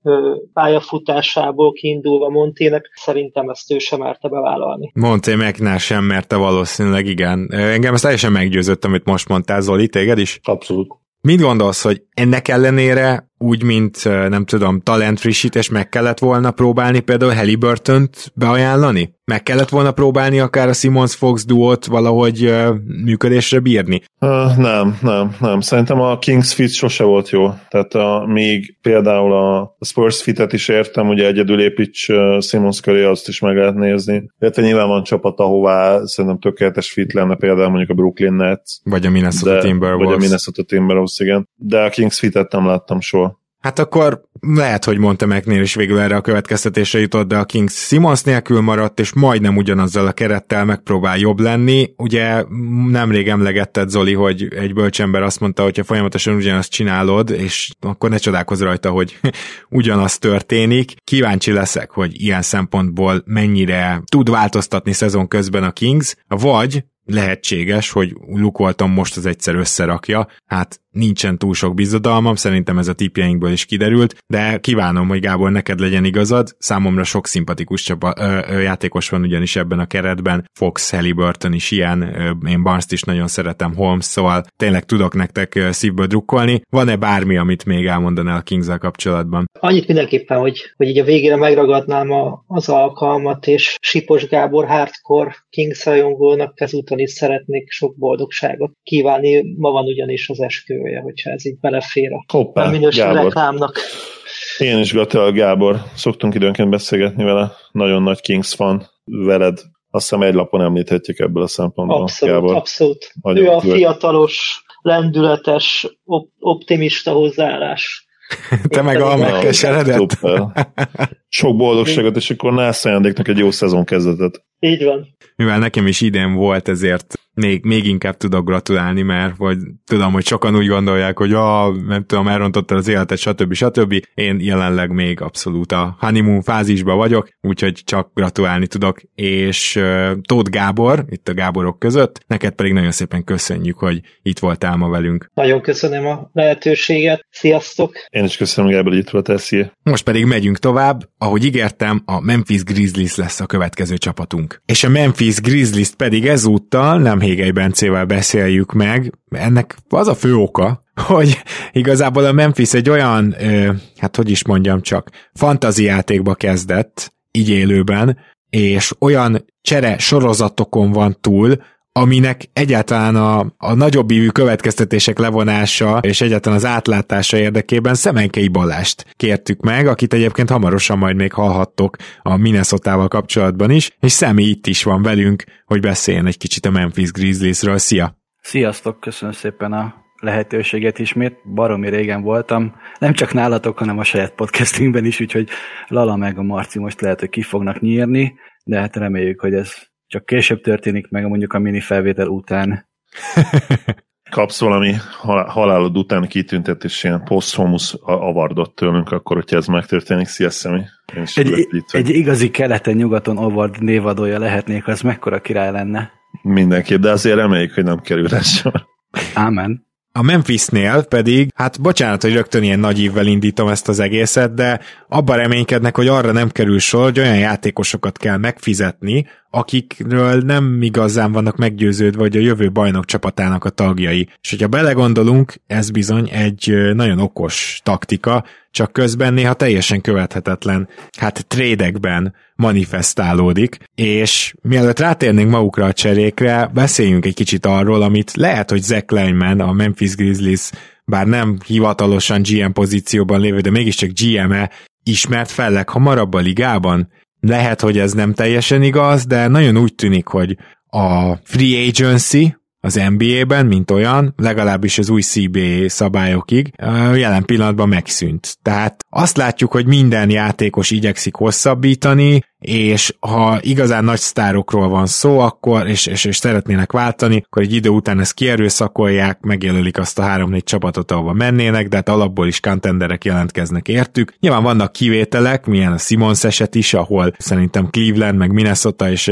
Speaker 3: pályafutásából kiindulva Montének szerintem ezt ő sem merte bevállalni.
Speaker 2: Monté meg sem merte valószínűleg, igen. Engem ezt teljesen meggyőzött, amit most mondtál, Zoli, téged is?
Speaker 1: Abszolút.
Speaker 2: Mit gondolsz, hogy ennek ellenére úgy, mint nem tudom, talentfrissítés meg kellett volna próbálni például Halliburton-t beajánlani? Meg kellett volna próbálni akár a Simons Fox duót valahogy uh, működésre bírni?
Speaker 1: Uh, nem, nem, nem. Szerintem a Kings fit sose volt jó. Tehát a, még például a Spurs fitet is értem, ugye egyedül építs uh, Simons köré, azt is meg lehet nézni. Illetve nyilván van csapat, ahová szerintem tökéletes fit lenne például mondjuk a Brooklyn Nets.
Speaker 2: Vagy a Minnesota de, Timberwolves.
Speaker 1: Vagy a Minnesota Timberwolves, igen. De a Kings fitet nem láttam soha.
Speaker 2: Hát akkor lehet, hogy mondta megnél is végül erre a következtetésre jutott, de a Kings Simons nélkül maradt, és majdnem ugyanazzal a kerettel megpróbál jobb lenni. Ugye nemrég emlegetted, Zoli, hogy egy bölcsember azt mondta, hogy ha folyamatosan ugyanazt csinálod, és akkor ne csodálkozz rajta, hogy [LAUGHS] ugyanaz történik. Kíváncsi leszek, hogy ilyen szempontból mennyire tud változtatni szezon közben a Kings, vagy lehetséges, hogy Luke Walton most az egyszer összerakja. Hát nincsen túl sok bizodalmam, szerintem ez a tipjeinkből is kiderült, de kívánom, hogy Gábor neked legyen igazad, számomra sok szimpatikus csapa, ö, ö, játékos van ugyanis ebben a keretben, Fox, Halliburton is ilyen, ö, én barnes is nagyon szeretem, Holmes, szóval tényleg tudok nektek szívből drukkolni. Van-e bármi, amit még elmondanál a kings kapcsolatban?
Speaker 3: Annyit mindenképpen, hogy, hogy így a végére megragadnám a, az alkalmat, és Sipos Gábor hardcore Kings rajongónak ezúton is szeretnék sok boldogságot kívánni, ma van ugyanis az eskü jövője, hogyha ez így belefér a
Speaker 1: Hoppá, minőség reklámnak. Én is gratulálok Gábor, szoktunk időnként beszélgetni vele, nagyon nagy Kings fan veled, azt hiszem egy lapon említhetjük ebből a szempontból.
Speaker 3: Abszolút,
Speaker 1: Gábor.
Speaker 3: abszolút. Nagyon ő a fiatalos, lendületes, op- optimista hozzáállás. [LAUGHS]
Speaker 2: Te meg a megkeseredett.
Speaker 1: Sok boldogságot, és akkor nász ajándéknak egy jó szezon kezdetet.
Speaker 3: Így van.
Speaker 2: Mivel nekem is idén volt, ezért még, még inkább tudok gratulálni, mert vagy tudom, hogy sokan úgy gondolják, hogy ah, nem tudom, elrontottad az életet, stb. stb. Én jelenleg még abszolút a honeymoon fázisban vagyok, úgyhogy csak gratulálni tudok, és uh, Tóth Gábor, itt a Gáborok között, neked pedig nagyon szépen köszönjük, hogy itt voltál ma velünk.
Speaker 3: Nagyon köszönöm a lehetőséget, sziasztok!
Speaker 1: Én is köszönöm, Gábor, hogy itt voltál, szia!
Speaker 2: Most pedig megyünk tovább, ahogy ígértem, a Memphis Grizzlies lesz a következő csapatunk. És a Memphis Grizzlies pedig ezúttal nem Hégei Bencével beszéljük meg. Ennek az a fő oka, hogy igazából a Memphis egy olyan, hát hogy is mondjam csak, fantazijátékba kezdett, így élőben, és olyan csere sorozatokon van túl, aminek egyáltalán a, a nagyobb ívű következtetések levonása és egyáltalán az átlátása érdekében Szemenkei Balást kértük meg, akit egyébként hamarosan majd még hallhattok a minnesota kapcsolatban is, és Szemi itt is van velünk, hogy beszéljen egy kicsit a Memphis Grizzliesről. Szia!
Speaker 4: Sziasztok, köszönöm szépen a lehetőséget ismét, baromi régen voltam, nem csak nálatok, hanem a saját podcastingben is, úgyhogy Lala meg a Marci most lehet, hogy ki fognak nyírni, de hát reméljük, hogy ez csak később történik meg mondjuk a mini felvétel után. [LAUGHS]
Speaker 1: Kapsz valami halálod után kitüntetés ilyen poszthomus avardot tőlünk, akkor, hogyha ez megtörténik, szia Szemi.
Speaker 4: Egy, egy igazi keleten-nyugaton award névadója lehetnék, az mekkora király lenne.
Speaker 1: Mindenképp, de azért reméljük, hogy nem kerül rá sor.
Speaker 4: Ámen.
Speaker 2: A Memphisnél pedig, hát bocsánat, hogy rögtön ilyen nagy ívvel indítom ezt az egészet, de abban reménykednek, hogy arra nem kerül sor, hogy olyan játékosokat kell megfizetni, akikről nem igazán vannak meggyőződve, vagy a jövő bajnok csapatának a tagjai. És hogyha belegondolunk, ez bizony egy nagyon okos taktika, csak közben néha teljesen követhetetlen, hát trédekben manifestálódik, és mielőtt rátérnénk magukra a cserékre, beszéljünk egy kicsit arról, amit lehet, hogy Zach Lyman, a Memphis Grizzlies, bár nem hivatalosan GM pozícióban lévő, de mégiscsak GM-e ismert fel leghamarabb a ligában, lehet, hogy ez nem teljesen igaz, de nagyon úgy tűnik, hogy a free agency, az NBA-ben, mint olyan, legalábbis az új CBA szabályokig jelen pillanatban megszűnt. Tehát azt látjuk, hogy minden játékos igyekszik hosszabbítani, és ha igazán nagy sztárokról van szó, akkor, és, és, és szeretnének váltani, akkor egy idő után ezt kierőszakolják, megjelölik azt a három-négy csapatot, ahova mennének, de hát alapból is contenderek jelentkeznek értük. Nyilván vannak kivételek, milyen a Simons eset is, ahol szerintem Cleveland, meg Minnesota és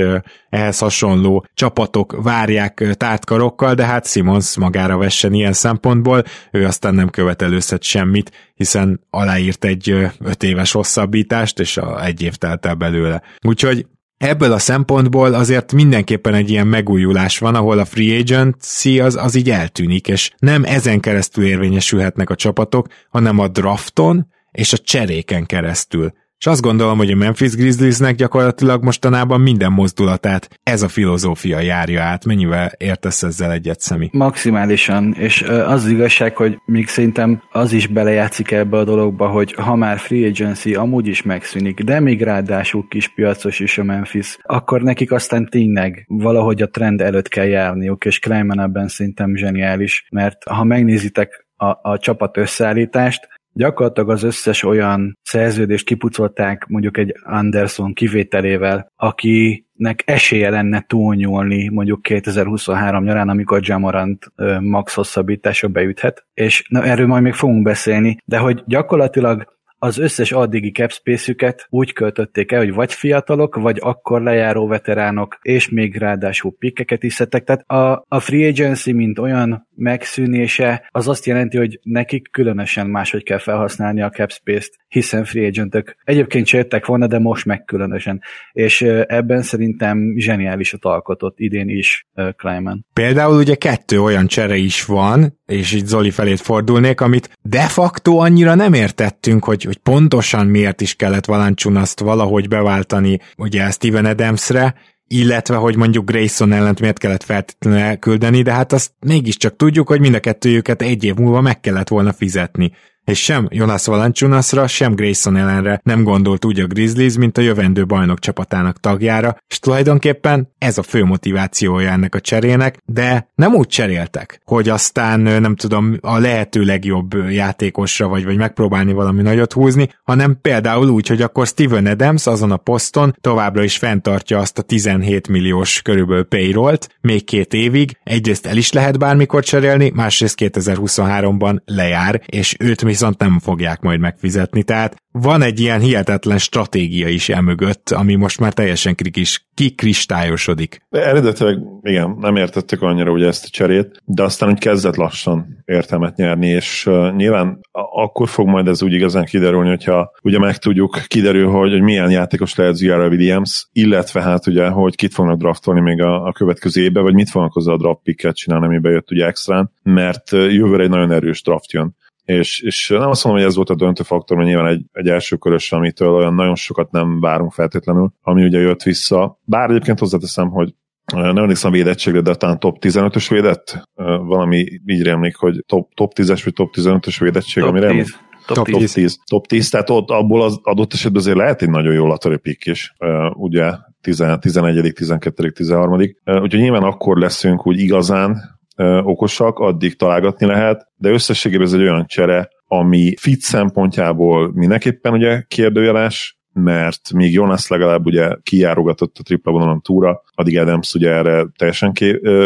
Speaker 2: ehhez hasonló csapatok várják tártkarokkal, de hát Simons magára vessen ilyen szempontból, ő aztán nem követelőzhet semmit, hiszen aláírt egy öt éves hosszabbítást, és a egy év telt el belőle. Úgyhogy ebből a szempontból azért mindenképpen egy ilyen megújulás van, ahol a free agency az, az így eltűnik, és nem ezen keresztül érvényesülhetnek a csapatok, hanem a drafton és a cseréken keresztül. És azt gondolom, hogy a Memphis Grizzliesnek gyakorlatilag mostanában minden mozdulatát ez a filozófia járja át. Mennyivel értesz ezzel egyet, Szemi?
Speaker 4: Maximálisan, és az, az igazság, hogy még szerintem az is belejátszik ebbe a dologba, hogy ha már free agency amúgy is megszűnik, de még ráadásul kis piacos is a Memphis, akkor nekik aztán tényleg valahogy a trend előtt kell járniuk, és Kleiman ebben szerintem zseniális, mert ha megnézitek a, a csapat összeállítást, gyakorlatilag az összes olyan szerződést kipucolták mondjuk egy Anderson kivételével, akinek esélye lenne túlnyúlni mondjuk 2023 nyarán, amikor Jamorant max hosszabbítása beüthet, és na, erről majd még fogunk beszélni, de hogy gyakorlatilag az összes addigi capspace-üket úgy költötték el, hogy vagy fiatalok, vagy akkor lejáró veteránok, és még ráadásul pikkeket is szedtek. Tehát a, a free agency, mint olyan megszűnése, az azt jelenti, hogy nekik különösen máshogy kell felhasználni a capspace-t, hiszen free agentök egyébként csertek volna, de most meg különösen. És ebben szerintem zseniálisat alkotott idén is Kleiman.
Speaker 2: Például ugye kettő olyan csere is van, és itt Zoli felét fordulnék, amit de facto annyira nem értettünk, hogy, hogy pontosan miért is kellett Valanciunaszt valahogy beváltani ugye Steven Adamsre, illetve hogy mondjuk Grayson ellent miért kellett feltétlenül elküldeni, de hát azt mégiscsak tudjuk, hogy mind a kettőjüket egy év múlva meg kellett volna fizetni és sem Jonas Valanciunasra, sem Grayson ellenre nem gondolt úgy a Grizzlies, mint a jövendő bajnok csapatának tagjára, és tulajdonképpen ez a fő motivációja ennek a cserének, de nem úgy cseréltek, hogy aztán nem tudom, a lehető legjobb játékosra vagy, vagy megpróbálni valami nagyot húzni, hanem például úgy, hogy akkor Steven Adams azon a poszton továbbra is fenntartja azt a 17 milliós körülbelül payrollt, még két évig, egyrészt el is lehet bármikor cserélni, másrészt 2023-ban lejár, és őt mi viszont nem fogják majd megfizetni. Tehát van egy ilyen hihetetlen stratégia is emögött, ami most már teljesen kikis, kikristályosodik.
Speaker 1: Eredetileg igen, nem értettük annyira ugye ezt a cserét, de aztán úgy kezdett lassan értelmet nyerni, és uh, nyilván akkor fog majd ez úgy igazán kiderülni, hogyha ugye megtudjuk, kiderül, hogy, hogy milyen játékos lehet Ziyara Williams, illetve hát ugye, hogy kit fognak draftolni még a, a következő évben, vagy mit fognak hozzá a draft picket csinálni, ami bejött ugye extrán, mert jövőre egy nagyon erős draft jön és, és nem azt mondom, hogy ez volt a döntő faktor, mert nyilván egy, egy első körös, amitől olyan nagyon sokat nem várunk feltétlenül, ami ugye jött vissza. Bár egyébként hozzáteszem, hogy nem emlékszem a védettségre, de talán top 15-ös védett, valami így rémlik, hogy top, top 10-es vagy top 15-ös védettség, top ami rémlik.
Speaker 4: Top, top 10. 10.
Speaker 1: Top 10, tehát ott abból az adott esetben azért lehet egy nagyon jó latari pick is, ugye 11., 12., 13. Úgyhogy nyilván akkor leszünk úgy igazán okosak, addig találgatni lehet, de összességében ez egy olyan csere, ami fit szempontjából mindenképpen ugye kérdőjeles, mert még Jonas legalább ugye kijárogatott a tripla vonalon túra, addig Adams ugye erre teljesen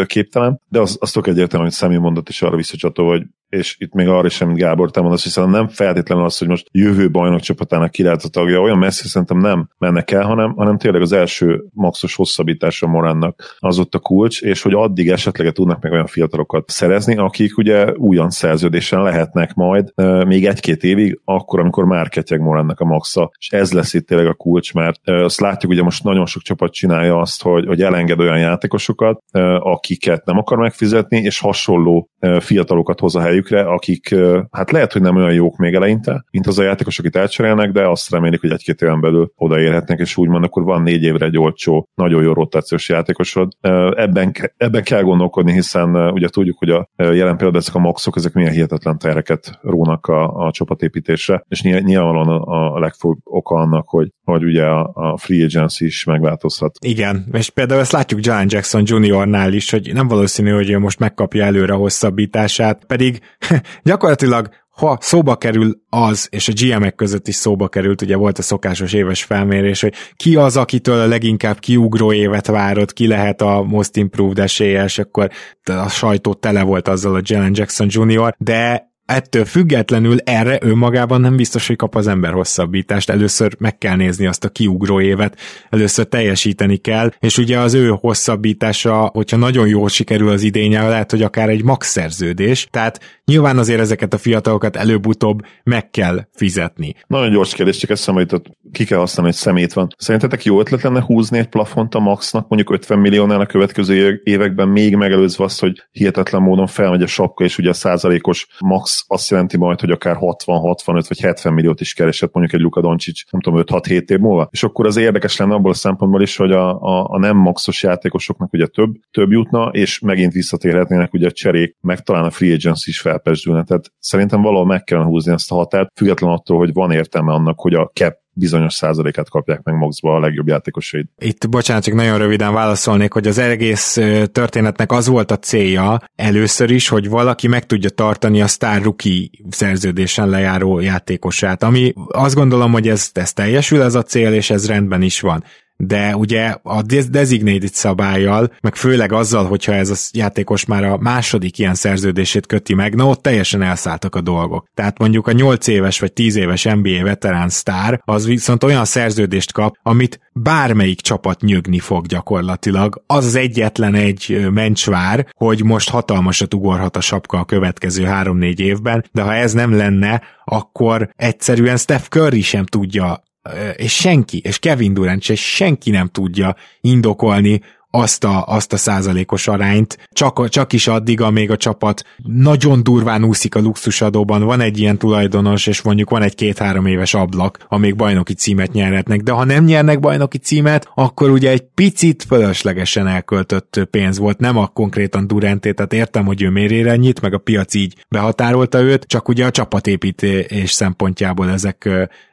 Speaker 1: képtelen, de az, az tök egyértelmű, hogy Személy mondott is arra visszacsató, hogy és itt még arra sem, mint Gábor, te mondasz, hiszen nem feltétlenül az, hogy most jövő bajnok csapatának ki lehet a tagja, olyan messzi szerintem nem mennek el, hanem, hanem tényleg az első maxos hosszabbítása Moránnak az ott a kulcs, és hogy addig esetleg tudnak meg olyan fiatalokat szerezni, akik ugye újon szerződésen lehetnek majd e, még egy-két évig, akkor, amikor már ketyeg Moránnak a maxa, és ez lesz itt tényleg a kulcs, mert e, azt látjuk, ugye most nagyon sok csapat csinálja azt, hogy, hogy elenged olyan játékosokat, e, akiket nem akar megfizetni, és hasonló fiatalokat hoz a helyük helyükre, akik hát lehet, hogy nem olyan jók még eleinte, mint az a játékosok, akik elcserélnek, de azt remélik, hogy egy-két éven belül odaérhetnek, és úgymond akkor van négy évre egy olcsó, nagyon jó rotációs játékosod. Ebben, ebben kell gondolkodni, hiszen ugye tudjuk, hogy a jelen például ezek a maxok, ezek milyen hihetetlen tereket rónak a, a csapatépítésre, és nyilvánvalóan a, a legfőbb oka annak, hogy, hogy ugye a, a free agency is megváltozhat.
Speaker 2: Igen, és például ezt látjuk John Jackson Juniornál is, hogy nem valószínű, hogy ő most megkapja előre a hosszabbítását, pedig [LAUGHS] gyakorlatilag ha szóba kerül az, és a GM-ek között is szóba került, ugye volt a szokásos éves felmérés, hogy ki az, akitől a leginkább kiugró évet várod, ki lehet a most improved esélyes, akkor a sajtó tele volt azzal a Jalen Jackson Jr., de ettől függetlenül erre önmagában nem biztos, hogy kap az ember hosszabbítást. Először meg kell nézni azt a kiugró évet, először teljesíteni kell, és ugye az ő hosszabbítása, hogyha nagyon jól sikerül az idénye, lehet, hogy akár egy max szerződés, tehát nyilván azért ezeket a fiatalokat előbb-utóbb meg kell fizetni.
Speaker 1: Nagyon gyors kérdés, csak eszembe jutott, ki kell használni, hogy szemét van. Szerintetek jó ötlet lenne húzni egy plafont a maxnak, mondjuk 50 milliónál a következő években, még megelőzve azt, hogy hihetetlen módon felmegy a sapka, és ugye a százalékos max azt jelenti majd, hogy akár 60, 65 vagy 70 milliót is keresett mondjuk egy Luka Doncic, nem tudom, 5-6-7 év múlva. És akkor az érdekes lenne abból a szempontból is, hogy a, a, a nem maxos játékosoknak ugye több, több jutna, és megint visszatérhetnének ugye a cserék, meg talán a free agents is felpesdülne. Tehát szerintem valahol meg kellene húzni ezt a határt, független attól, hogy van értelme annak, hogy a cap bizonyos százalékát kapják meg maxba a legjobb játékosaid.
Speaker 2: Itt, bocsánat, csak nagyon röviden válaszolnék, hogy az egész történetnek az volt a célja először is, hogy valaki meg tudja tartani a Star Rookie szerződésen lejáró játékosát, ami azt gondolom, hogy ez, ez teljesül ez a cél, és ez rendben is van de ugye a designated szabályjal, meg főleg azzal, hogyha ez a játékos már a második ilyen szerződését köti meg, na ott teljesen elszálltak a dolgok. Tehát mondjuk a 8 éves vagy 10 éves NBA veterán sztár, az viszont olyan szerződést kap, amit bármelyik csapat nyögni fog gyakorlatilag. Az az egyetlen egy mencsvár, hogy most hatalmasat ugorhat a sapka a következő 3-4 évben, de ha ez nem lenne, akkor egyszerűen Steph Curry sem tudja és senki, és Kevin Durant és senki nem tudja indokolni azt a, azt a százalékos arányt, csak, csak is addig, amíg a csapat nagyon durván úszik a luxusadóban, van egy ilyen tulajdonos, és mondjuk van egy két-három éves ablak, amíg bajnoki címet nyerhetnek, de ha nem nyernek bajnoki címet, akkor ugye egy picit fölöslegesen elköltött pénz volt, nem a konkrétan Duranté, tehát értem, hogy ő miért ennyit, meg a piac így behatárolta őt, csak ugye a csapatépítés szempontjából ezek,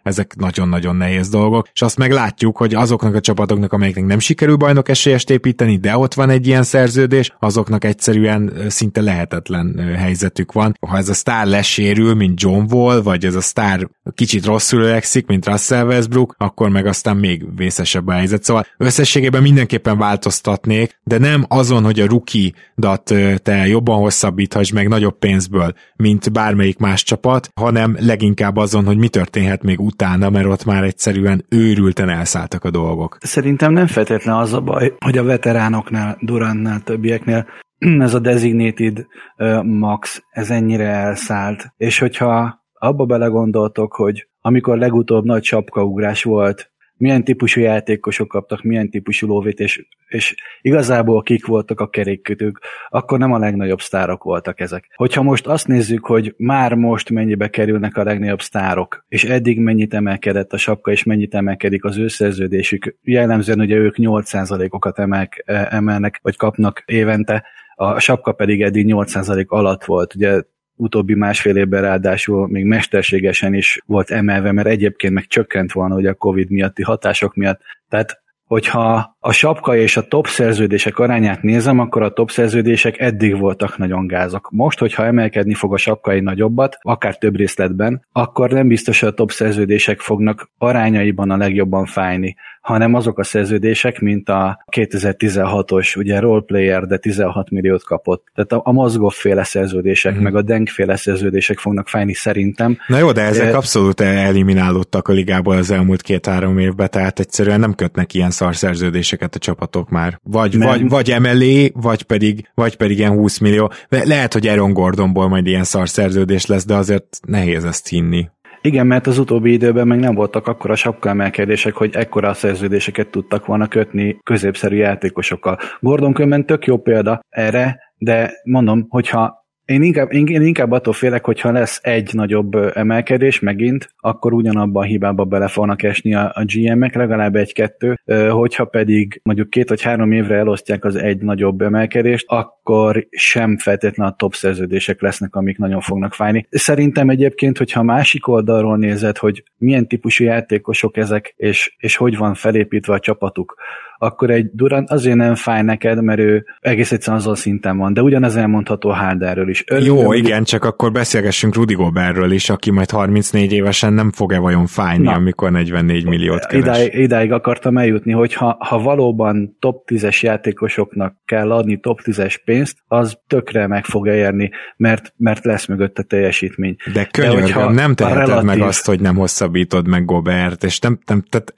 Speaker 2: ezek nagyon-nagyon nehéz dolgok, és azt meglátjuk, hogy azoknak a csapatoknak, amelyeknek nem sikerül bajnok esélyest építeni, de ott van egy ilyen szerződés, azoknak egyszerűen szinte lehetetlen helyzetük van. Ha ez a sztár lesérül, mint John Wall, vagy ez a sztár kicsit rosszul öregszik, mint Russell Westbrook, akkor meg aztán még vészesebb a helyzet. Szóval összességében mindenképpen változtatnék, de nem azon, hogy a rookie dat te jobban hosszabbíthass meg nagyobb pénzből, mint bármelyik más csapat, hanem leginkább azon, hogy mi történhet még utána, mert ott már egyszerűen őrülten elszálltak a dolgok.
Speaker 4: Szerintem nem feltétlen az a baj, hogy a veteránoknál, Durannál, többieknél [CLEARS THROAT] ez a designated uh, max, ez ennyire elszállt. És hogyha abba belegondoltok, hogy amikor legutóbb nagy sapkaugrás volt milyen típusú játékosok kaptak, milyen típusú lóvét, és, és igazából kik voltak a kerékkötők, akkor nem a legnagyobb sztárok voltak ezek. Hogyha most azt nézzük, hogy már most mennyibe kerülnek a legnagyobb sztárok, és eddig mennyit emelkedett a sapka, és mennyit emelkedik az ő szerződésük, jellemzően ugye ők 8%-okat emelk, e, emelnek, vagy kapnak évente, a sapka pedig eddig 8% alatt volt. Ugye utóbbi másfél évben ráadásul még mesterségesen is volt emelve, mert egyébként meg csökkent volna ugye a Covid miatti hatások miatt. Tehát hogyha a sapka és a top szerződések arányát nézem, akkor a top szerződések eddig voltak nagyon gázak. Most, hogyha emelkedni fog a sapka egy nagyobbat, akár több részletben, akkor nem biztos, hogy a top szerződések fognak arányaiban a legjobban fájni hanem azok a szerződések, mint a 2016-os, ugye roleplayer, de 16 milliót kapott. Tehát a, a mozgóféle szerződések, mm. meg a denkféle szerződések fognak fájni szerintem.
Speaker 2: Na jó, de ezek de... abszolút eliminálódtak a ligából az elmúlt két-három évben, tehát egyszerűen nem kötnek ilyen szar szerződéseket a csapatok már. Vagy, nem. vagy, vagy emelé, vagy pedig, vagy pedig ilyen 20 millió. Lehet, hogy Aaron Gordonból majd ilyen szar szerződés lesz, de azért nehéz ezt hinni.
Speaker 4: Igen, mert az utóbbi időben meg nem voltak akkora sapkaemelkedések, hogy ekkora szerződéseket tudtak volna kötni középszerű játékosokkal. Gordon Kömmen tök jó példa erre, de mondom, hogyha én inkább, én, inkább attól félek, hogyha lesz egy nagyobb emelkedés megint, akkor ugyanabban a hibába bele fognak esni a, a GM-ek, legalább egy-kettő, hogyha pedig mondjuk két vagy három évre elosztják az egy nagyobb emelkedést, akkor sem feltétlenül a top szerződések lesznek, amik nagyon fognak fájni. Szerintem egyébként, hogyha másik oldalról nézed, hogy milyen típusú játékosok ezek, és, és hogy van felépítve a csapatuk, akkor egy Durant azért nem fáj neked, mert ő egész egyszerűen azon szinten van, de ugyanez elmondható Hardenről is. Is örül.
Speaker 2: Jó, igen, csak akkor beszélgessünk Rudy Gobertről is, aki majd 34 évesen nem fog-e vajon fájni, Na, amikor 44 milliót keres.
Speaker 4: Idáig, idáig akartam eljutni, hogy ha, ha valóban top 10-es játékosoknak kell adni top 10-es pénzt, az tökre meg fog érni, mert, mert lesz mögött a teljesítmény.
Speaker 2: De könyörgöm, De nem teheted relatív... meg azt, hogy nem hosszabbítod meg Gobert, és nem, nem, tehát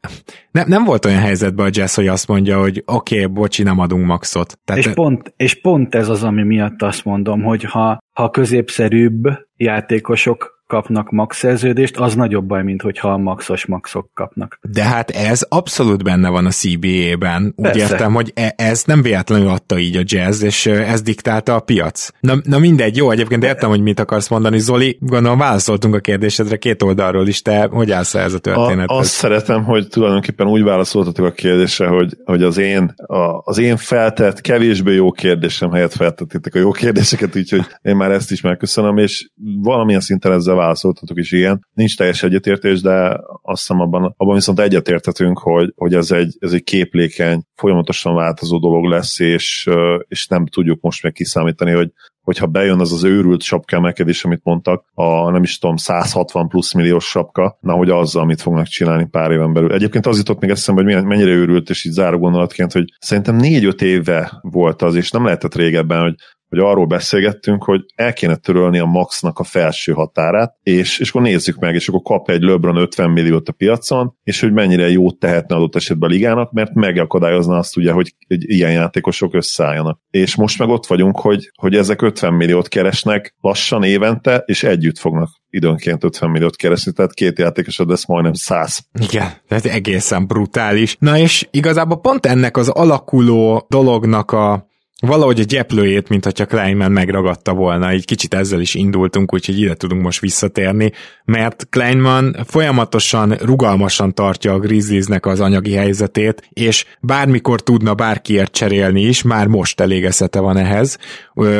Speaker 2: nem, nem volt olyan helyzetben a Jazz, hogy azt mondja, hogy oké, okay, bocsi, nem adunk maxot.
Speaker 4: Tehát, és, pont, és pont ez az, ami miatt azt mondom, hogy ha, ha középszerűbb játékosok kapnak max szerződést, az nagyobb baj, mint hogyha a maxos maxok kapnak.
Speaker 2: De hát ez abszolút benne van a CBA-ben. Úgy Persze. értem, hogy e- ez nem véletlenül adta így a jazz, és ez diktálta a piac. Na, na mindegy, jó, egyébként értem, hogy mit akarsz mondani. Zoli, gondolom válaszoltunk a kérdésedre két oldalról is, te hogy állsz ez a történet?
Speaker 1: A, azt szeretem, hogy tulajdonképpen úgy válaszoltatok a kérdésre, hogy, hogy az, én, a, az én feltett, kevésbé jó kérdésem helyett feltettétek a jó kérdéseket, úgyhogy én már ezt is megköszönöm, és valamilyen szinten ezzel válaszoltatok is ilyen. Nincs teljes egyetértés, de azt hiszem abban, abban viszont egyetértetünk, hogy, hogy ez, egy, ez egy képlékeny, folyamatosan változó dolog lesz, és, és nem tudjuk most meg kiszámítani, hogy hogyha bejön az az őrült sapkemelkedés, amit mondtak, a nem is tudom, 160 plusz milliós sapka, na hogy azzal mit fognak csinálni pár éven belül. Egyébként az jutott még eszembe, hogy mennyire őrült, és így záró gondolatként, hogy szerintem négy-öt éve volt az, és nem lehetett régebben, hogy hogy arról beszélgettünk, hogy el kéne törölni a maxnak a felső határát, és, és akkor nézzük meg, és akkor kap egy LeBron 50 milliót a piacon, és hogy mennyire jót tehetne adott esetben a ligának, mert megakadályozna azt ugye, hogy, hogy ilyen játékosok összeálljanak. És most meg ott vagyunk, hogy, hogy ezek 50 milliót keresnek lassan évente, és együtt fognak időnként 50 milliót keresni, tehát két játékosod lesz majdnem 100.
Speaker 2: Igen, tehát egészen brutális. Na és igazából pont ennek az alakuló dolognak a valahogy a gyeplőjét, mint hogyha Kleinman megragadta volna, egy kicsit ezzel is indultunk, úgyhogy ide tudunk most visszatérni, mert Kleinman folyamatosan, rugalmasan tartja a Grizzliesnek az anyagi helyzetét, és bármikor tudna bárkiért cserélni is, már most elég eszete van ehhez,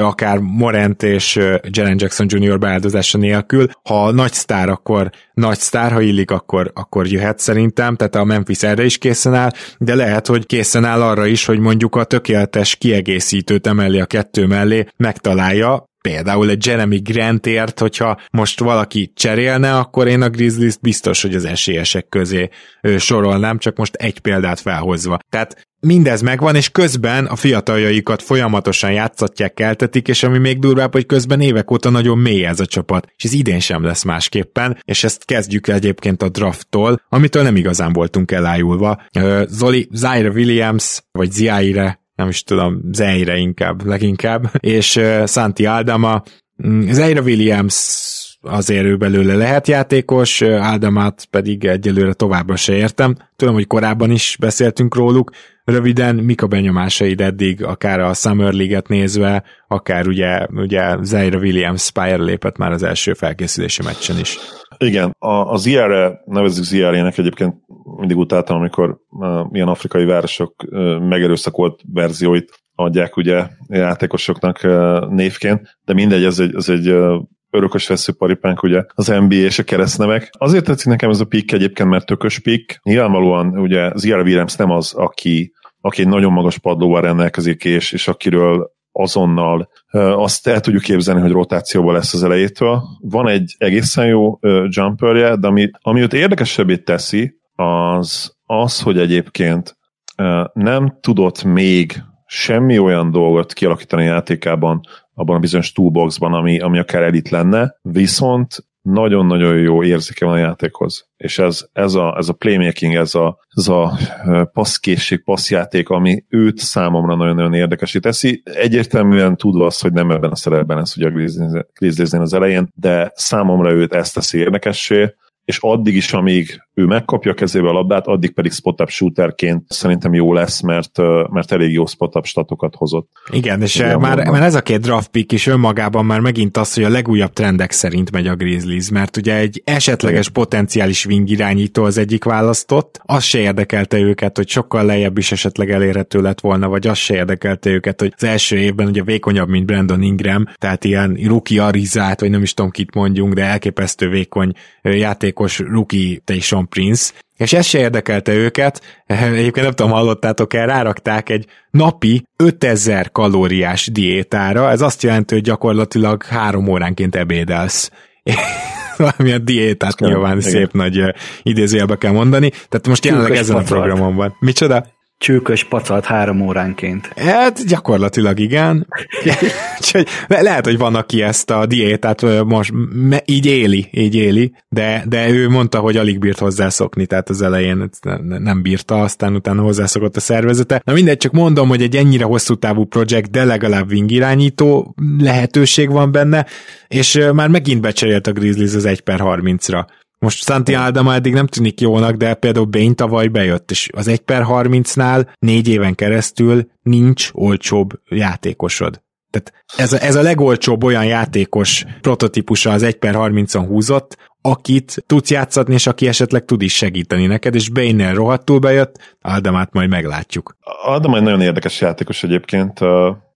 Speaker 2: akár Morent és Jalen Jackson Jr. beáldozása nélkül. Ha nagy sztár, akkor nagy sztár, ha illik, akkor, akkor jöhet szerintem, tehát a Memphis erre is készen áll, de lehet, hogy készen áll arra is, hogy mondjuk a tökéletes kiegészítőt emeli a kettő mellé, megtalálja, például egy Jeremy Grantért, hogyha most valaki cserélne, akkor én a Grizzlies biztos, hogy az esélyesek közé sorolnám, csak most egy példát felhozva. Tehát mindez megvan, és közben a fiataljaikat folyamatosan játszatják, keltetik, és ami még durvább, hogy közben évek óta nagyon mély ez a csapat, és ez idén sem lesz másképpen, és ezt kezdjük egyébként a drafttól, amitől nem igazán voltunk elájulva. Zoli, Zaire Williams, vagy Zaire, nem is tudom, Zaire inkább, leginkább, és Santi Aldama, mm, Zaire Williams azért ő belőle lehet játékos, Áldamát pedig egyelőre továbbra se értem. Tudom, hogy korábban is beszéltünk róluk, Röviden, mik a benyomásaid eddig, akár a Summer League-et nézve, akár ugye, ugye Zaire Williams Spire lépett már az első felkészülési meccsen is.
Speaker 1: Igen, a, az IR-re, nevezzük IR-ének egyébként mindig utáltam, amikor uh, ilyen afrikai városok uh, megerőszakolt verzióit adják ugye játékosoknak uh, névként, de mindegy, ez egy, ez egy uh, örökös veszőparipánk, ugye az NBA és a keresztnemek. Azért tetszik nekem ez a pick egyébként, mert tökös pick. Nyilvánvalóan ugye Zira Williams nem az, aki, aki egy nagyon magas padlóval rendelkezik, és, és akiről azonnal azt el tudjuk képzelni, hogy rotációban lesz az elejétől. Van egy egészen jó jumperje, de ami, ami őt érdekesebbé teszi, az az, hogy egyébként nem tudott még semmi olyan dolgot kialakítani a játékában, abban a bizonyos toolboxban, ami, ami akár elit lenne, viszont nagyon-nagyon jó érzéke van a játékhoz. És ez, ez, a, ez a playmaking, ez a, ez a passzkészség, passzjáték, ami őt számomra nagyon-nagyon érdekesé teszi. Egyértelműen tudva azt, hogy nem ebben a szerepben ez ugye a Grizzlies az elején, de számomra őt ezt teszi érdekessé, és addig is, amíg ő megkapja a kezébe a labdát, addig pedig spot-up shooterként szerintem jó lesz, mert, mert elég jó spot-up statokat hozott.
Speaker 2: Igen, és már, már ez a két draft pick is önmagában már megint az, hogy a legújabb trendek szerint megy a Grizzlies, mert ugye egy esetleges Igen. potenciális wing irányító az egyik választott, az se érdekelte őket, hogy sokkal lejjebb is esetleg elérhető lett volna, vagy az se érdekelte őket, hogy az első évben ugye vékonyabb, mint Brandon Ingram, tehát ilyen rookie arizát, vagy nem is tudom kit mondjunk, de elképesztő vékony játék játékos rookie Taysom Prince, és ez se érdekelte őket, [LAUGHS] egyébként nem tudom, hallottátok el, rárakták egy napi 5000 kalóriás diétára, ez azt jelenti, hogy gyakorlatilag három óránként ebédelsz. [LAUGHS] Valamilyen diétát nyilván igen. szép nagy idézőjelbe kell mondani, tehát most jelenleg ezen a programon van. Micsoda?
Speaker 4: Csőkös pacalt három óránként.
Speaker 2: Hát gyakorlatilag igen. [LAUGHS] Úgyhogy lehet, hogy van, aki ezt a diétát most így éli, így éli, de, de ő mondta, hogy alig bírt hozzászokni, tehát az elején nem bírta, aztán utána hozzászokott a szervezete. Na mindegy, csak mondom, hogy egy ennyire hosszú távú projekt, de legalább wing irányító lehetőség van benne, és már megint becserélt a Grizzlies az 1 per 30-ra. Most Santi Aldama eddig nem tűnik jónak, de például Bain tavaly bejött, és az 1 per 30-nál négy éven keresztül nincs olcsóbb játékosod. Tehát ez a, ez a legolcsóbb olyan játékos prototípusa az 1 per 30-on húzott, akit tudsz játszatni, és aki esetleg tud is segíteni neked, és Bane-nel rohadtul bejött, Aldamát majd meglátjuk.
Speaker 1: Aldama egy nagyon érdekes játékos egyébként,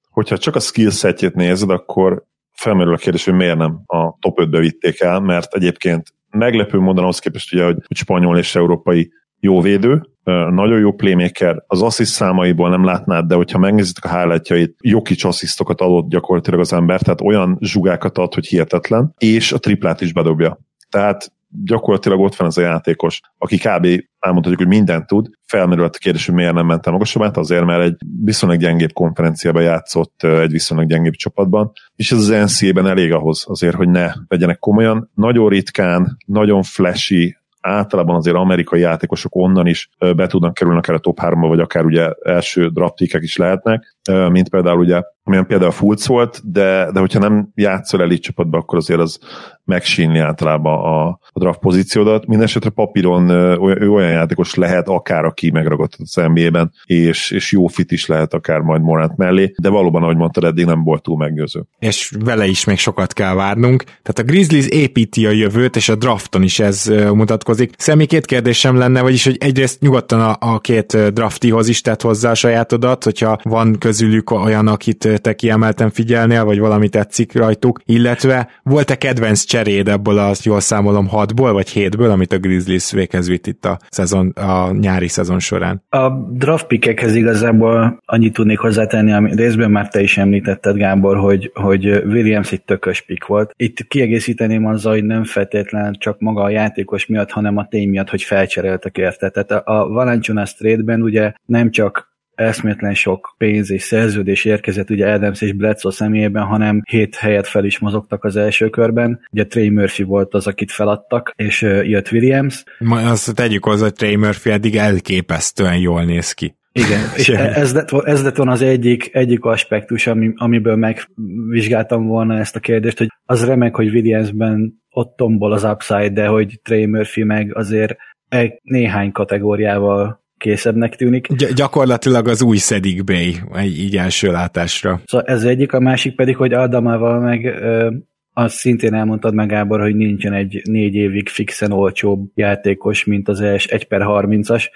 Speaker 1: hogyha csak a skill setjét nézed, akkor felmerül a kérdés, hogy miért nem a top 5-be vitték el, mert egyébként meglepő módon ahhoz képest, ugye, hogy, hogy spanyol és európai jó védő, nagyon jó playmaker, az assziszt számaiból nem látnád, de hogyha megnézitek a highlightjait, Jokic asszisztokat adott gyakorlatilag az ember, tehát olyan zsugákat ad, hogy hihetetlen, és a triplát is bedobja. Tehát gyakorlatilag ott van ez a játékos, aki kb. elmondhatjuk, hogy mindent tud, felmerült a kérdés, hogy miért nem mentem magasabbát, azért, mert egy viszonylag gyengébb konferenciában játszott egy viszonylag gyengébb csapatban, és ez az NCA-ben elég ahhoz azért, hogy ne vegyenek komolyan. Nagyon ritkán, nagyon flashy, általában azért amerikai játékosok onnan is be tudnak kerülni akár a top 3 vagy akár ugye első draftikek is lehetnek, mint például ugye, amilyen például Fulc volt, de, de hogyha nem játszol elit csapatba, akkor azért az megsínli általában a, a draft pozíciódat. Mindenesetre papíron ő olyan játékos lehet, akár aki megragadott az NBA-ben, és, és jó fit is lehet akár majd Morant mellé, de valóban, ahogy mondtad, eddig nem volt túl meggyőző.
Speaker 2: És vele is még sokat kell várnunk. Tehát a Grizzlies építi a jövőt, és a drafton is ez mutatkozik. Személy két kérdésem lenne, vagyis, hogy egyrészt nyugodtan a, a két draftihoz is tett hozzá a sajátodat, hogyha van közülük olyan, akit te kiemelten figyelnél, vagy valami tetszik rajtuk, illetve volt-e kedvenc cseréd ebből a, jól számolom, hatból vagy hétből, amit a Grizzlies véghez vitt itt a, szezon, a nyári szezon során?
Speaker 4: A draft pickekhez igazából annyit tudnék hozzátenni, ami részben már te is említetted, Gábor, hogy, hogy Williams egy tökös pick volt. Itt kiegészíteném azzal, hogy nem feltétlen csak maga a játékos miatt, hanem a tény miatt, hogy felcseréltek érte. Tehát a Valanciunas trade-ben ugye nem csak eszméletlen sok pénz és szerződés érkezett ugye Adams és Bledsoe személyében, hanem hét helyet fel is mozogtak az első körben. Ugye Trey Murphy volt az, akit feladtak, és jött Williams.
Speaker 2: Ma azt tegyük hozzá, hogy Trey Murphy eddig elképesztően jól néz ki.
Speaker 4: Igen, [LAUGHS] és ez lett, ez lett volna az egyik, egyik aspektus, ami, amiből megvizsgáltam volna ezt a kérdést, hogy az remek, hogy Williamsben ott tombol az upside, de hogy Trey Murphy meg azért egy néhány kategóriával készebbnek tűnik.
Speaker 2: Gy- gyakorlatilag az új Szedik Bay, így első látásra.
Speaker 4: Szóval ez egyik, a másik pedig, hogy Adamával meg ö, azt szintén elmondtad meg, Gábor, hogy nincsen egy négy évig fixen olcsóbb játékos, mint az ES 1 per 30-as,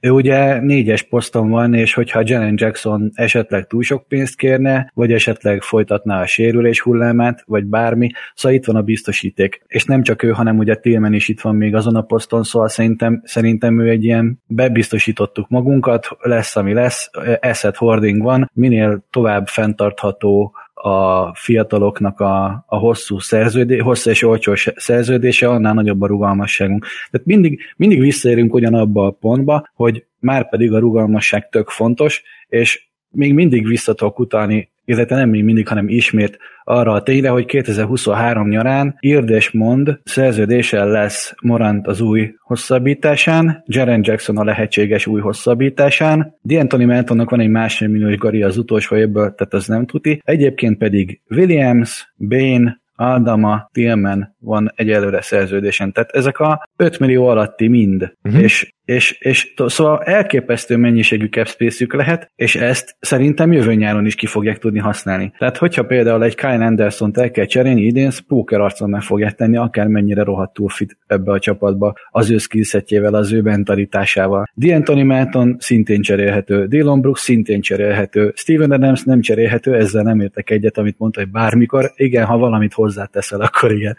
Speaker 4: Ő ugye négyes poszton van, és hogyha Jalen Jackson esetleg túl sok pénzt kérne, vagy esetleg folytatná a sérülés hullámát, vagy bármi, szóval itt van a biztosíték. És nem csak ő, hanem ugye Tillman is itt van még azon a poszton, szóval szerintem, szerintem ő egy ilyen bebiztosítottuk magunkat, lesz ami lesz, asset hoarding van, minél tovább fenntartható a fiataloknak a, a hosszú szerződés, hosszú és olcsó szerződése, annál nagyobb a rugalmasságunk. Tehát mindig, mindig visszaérünk ugyanabba a pontba, hogy már pedig a rugalmasság tök fontos, és még mindig visszatok utalni illetve nem mindig, hanem ismét arra a tényre, hogy 2023 nyarán írd és mond, szerződéssel lesz Morant az új hosszabbításán, Jaren Jackson a lehetséges új hosszabbításán, D'Antoni Meltonnak van egy másfél milliós gari az utolsó évből, tehát az nem tuti. Egyébként pedig Williams, Bain, Aldama, Tillman van egyelőre szerződésen. Tehát ezek a 5 millió alatti mind. Uh-huh. És és, és szóval elképesztő mennyiségű capspace lehet, és ezt szerintem jövő nyáron is ki fogják tudni használni. Tehát, hogyha például egy Kyle Anderson-t el kell cserélni, idén póker arcon meg fogják tenni, akár mennyire rohadtul fit ebbe a csapatba, az ő skillsetjével, az ő mentalitásával. D'Antoni Melton szintén cserélhető, Dylan Brooks szintén cserélhető, Steven Adams nem cserélhető, ezzel nem értek egyet, amit mondta, hogy bármikor, igen, ha valamit hozzáteszel, akkor igen.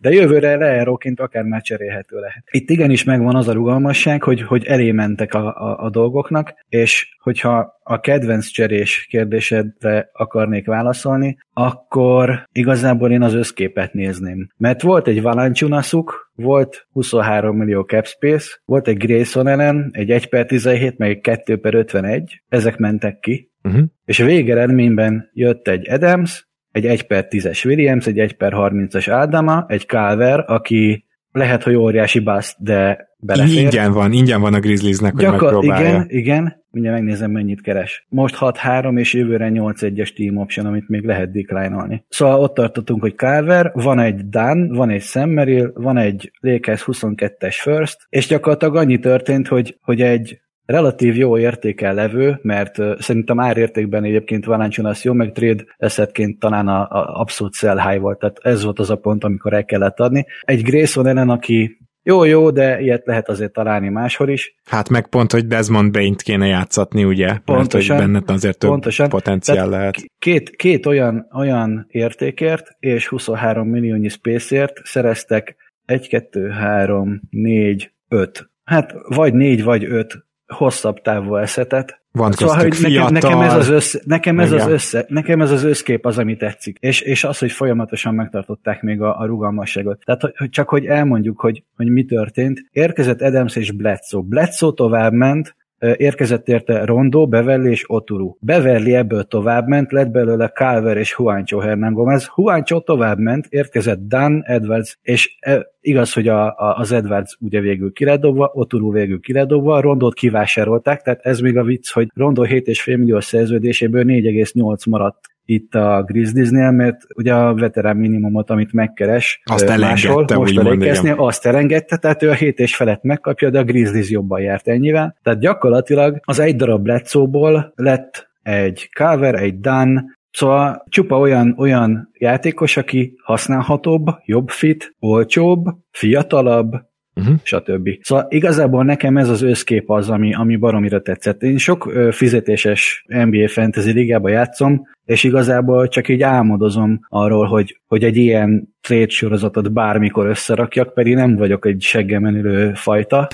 Speaker 4: De jövőre leeróként akár már cserélhető lehet. Itt igenis megvan az a rugalmasság, hogy, hogy elé mentek a, a, a dolgoknak, és hogyha a kedvenc cserés kérdésedre akarnék válaszolni, akkor igazából én az összképet nézném. Mert volt egy Valanciunasuk, volt 23 millió cap space, volt egy Grayson ellen, egy 1 per 17, meg egy 2 per 51, ezek mentek ki, uh-huh. és a végeredményben jött egy Adams, egy 1 per 10-es Williams, egy 1 per 30-as Adama, egy Calver, aki lehet, hogy óriási bust, de belefér.
Speaker 2: Ingyen van, ingyen van a Grizzliesnek, hogy Gyakor- megpróbálja.
Speaker 4: Igen, igen, mindjárt megnézem, mennyit keres. Most 6-3, és jövőre 8-1-es team option, amit még lehet decline-olni. Szóval ott tartottunk, hogy Carver, van egy Dan, van egy Sam Merrill, van egy Lakers 22-es first, és gyakorlatilag annyi történt, hogy, hogy egy relatív jó értékel levő, mert szerintem árértékben egyébként Valanciunas jó, meg trade eszetként talán a, a abszolút sell high volt, tehát ez volt az a pont, amikor el kellett adni. Egy Grayson ellen, aki jó-jó, de ilyet lehet azért találni máshol is.
Speaker 2: Hát meg pont, hogy Desmond Bain-t kéne játszatni, ugye? Pontosan. Mert, hogy benne azért több pontosan. potenciál Tehát lehet.
Speaker 4: Két, két olyan, olyan értékért és 23 milliónyi spaceért szereztek 1, 2, 3, 4, 5. Hát vagy 4 vagy 5 hosszabb távú eszetet.
Speaker 2: Van szóval, hogy
Speaker 4: nekem, nekem, ez az össze, nekem, ez az össze, nekem ez az összkép az, ami tetszik. És, és az, hogy folyamatosan megtartották még a, a rugalmasságot. Tehát hogy, csak hogy elmondjuk, hogy, hogy mi történt. Érkezett Adams és Bledsoe. Bledsoe tovább ment, érkezett érte Rondo, Beverly és Oturu. Beverly ebből tovább ment, lett belőle Calver és Juancho Hernán Gomez. Juancho tovább ment, érkezett Dan Edwards, és igaz, hogy a, a, az Edwards ugye végül kiledobva, Oturu végül kiledobva, Rondót kivásárolták, tehát ez még a vicc, hogy Rondó 7,5 millió szerződéséből 4,8 maradt itt a Grizzliesnél, mert ugye a veterán minimumot, amit megkeres
Speaker 2: azt máshol, most
Speaker 4: a azt elengedte, tehát ő a hét és felett megkapja, de a Grizzlies jobban járt ennyivel. Tehát gyakorlatilag az egy darab Bledszóból lett egy Carver, egy Dan, Szóval csupa olyan, olyan játékos, aki használhatóbb, jobb fit, olcsóbb, fiatalabb, uh-huh. stb. Szóval igazából nekem ez az összkép az, ami, ami baromira tetszett. Én sok fizetéses NBA Fantasy ligába játszom, és igazából csak így álmodozom arról, hogy, hogy egy ilyen trade sorozatot bármikor összerakjak, pedig nem vagyok egy seggemenülő fajta,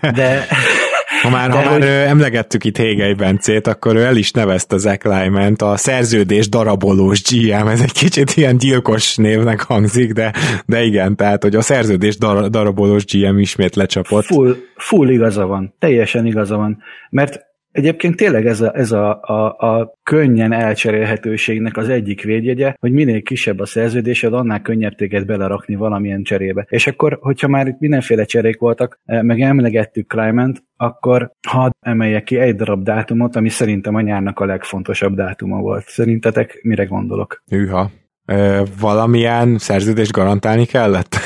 Speaker 4: de [LAUGHS]
Speaker 2: Ha már, ha már hogy... emlegettük itt Hégei Bencét, akkor ő el is nevezte Zach Lyman a szerződés darabolós GM, ez egy kicsit ilyen gyilkos névnek hangzik, de, de igen, tehát, hogy a szerződés dar, darabolós GM ismét lecsapott.
Speaker 4: Full, full igaza van, teljesen igaza van, mert Egyébként tényleg ez a, ez a, a, a könnyen elcserélhetőségnek az egyik védjegye, hogy minél kisebb a szerződésed, annál könnyebb téged belerakni valamilyen cserébe. És akkor, hogyha már itt mindenféle cserék voltak, eh, meg emlegettük Clement, akkor hadd emeljek ki egy darab dátumot, ami szerintem a nyárnak a legfontosabb dátuma volt. Szerintetek mire gondolok?
Speaker 2: Hűha. Ö, valamilyen szerződést garantálni kellett?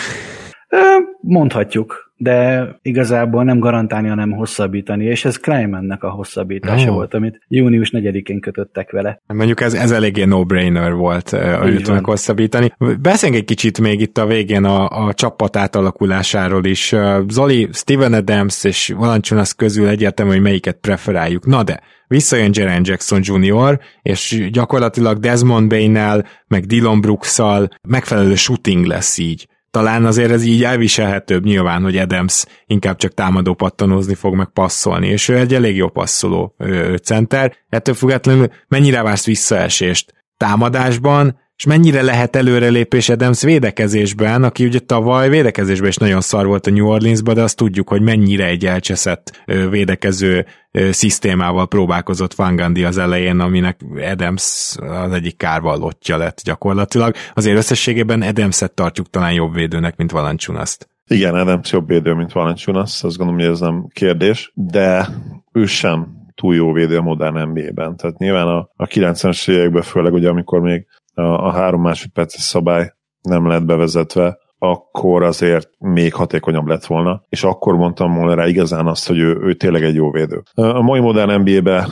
Speaker 4: Mondhatjuk de igazából nem garantálni, hanem hosszabbítani, és ez Kleimannek a hosszabbítása oh. volt, amit június 4-én kötöttek vele.
Speaker 2: Mondjuk ez, ez eléggé no-brainer volt, hogy tudnak hosszabbítani. Beszéljünk egy kicsit még itt a végén a, a csapat átalakulásáról is. Zoli, Steven Adams és Valanciunas közül egyértelmű, hogy melyiket preferáljuk. Na de, visszajön Jaren Jackson Jr., és gyakorlatilag Desmond Bain-nel, meg Dylan Brooks-szal megfelelő shooting lesz így talán azért ez így elviselhetőbb nyilván, hogy Adams inkább csak támadó pattanózni fog meg passzolni, és ő egy elég jó passzoló ő, center. Ettől függetlenül mennyire vársz visszaesést támadásban, és mennyire lehet előrelépés Adams védekezésben, aki ugye tavaly védekezésben is nagyon szar volt a New Orleansban, de azt tudjuk, hogy mennyire egy elcseszett védekező szisztémával próbálkozott Van Gundy az elején, aminek Adams az egyik kárvallottja lett gyakorlatilag. Azért összességében Adams-et tartjuk talán jobb védőnek, mint Valanciunaszt.
Speaker 1: Igen, Adams jobb védő, mint Valanciunas, azt gondolom, hogy ez nem kérdés, de ő sem túl jó védő a modern NBA-ben. Tehát nyilván a, a 90-es években, főleg ugye amikor még a, három másodperces szabály nem lett bevezetve, akkor azért még hatékonyabb lett volna, és akkor mondtam volna rá igazán azt, hogy ő, ő tényleg egy jó védő. A mai modern NBA-be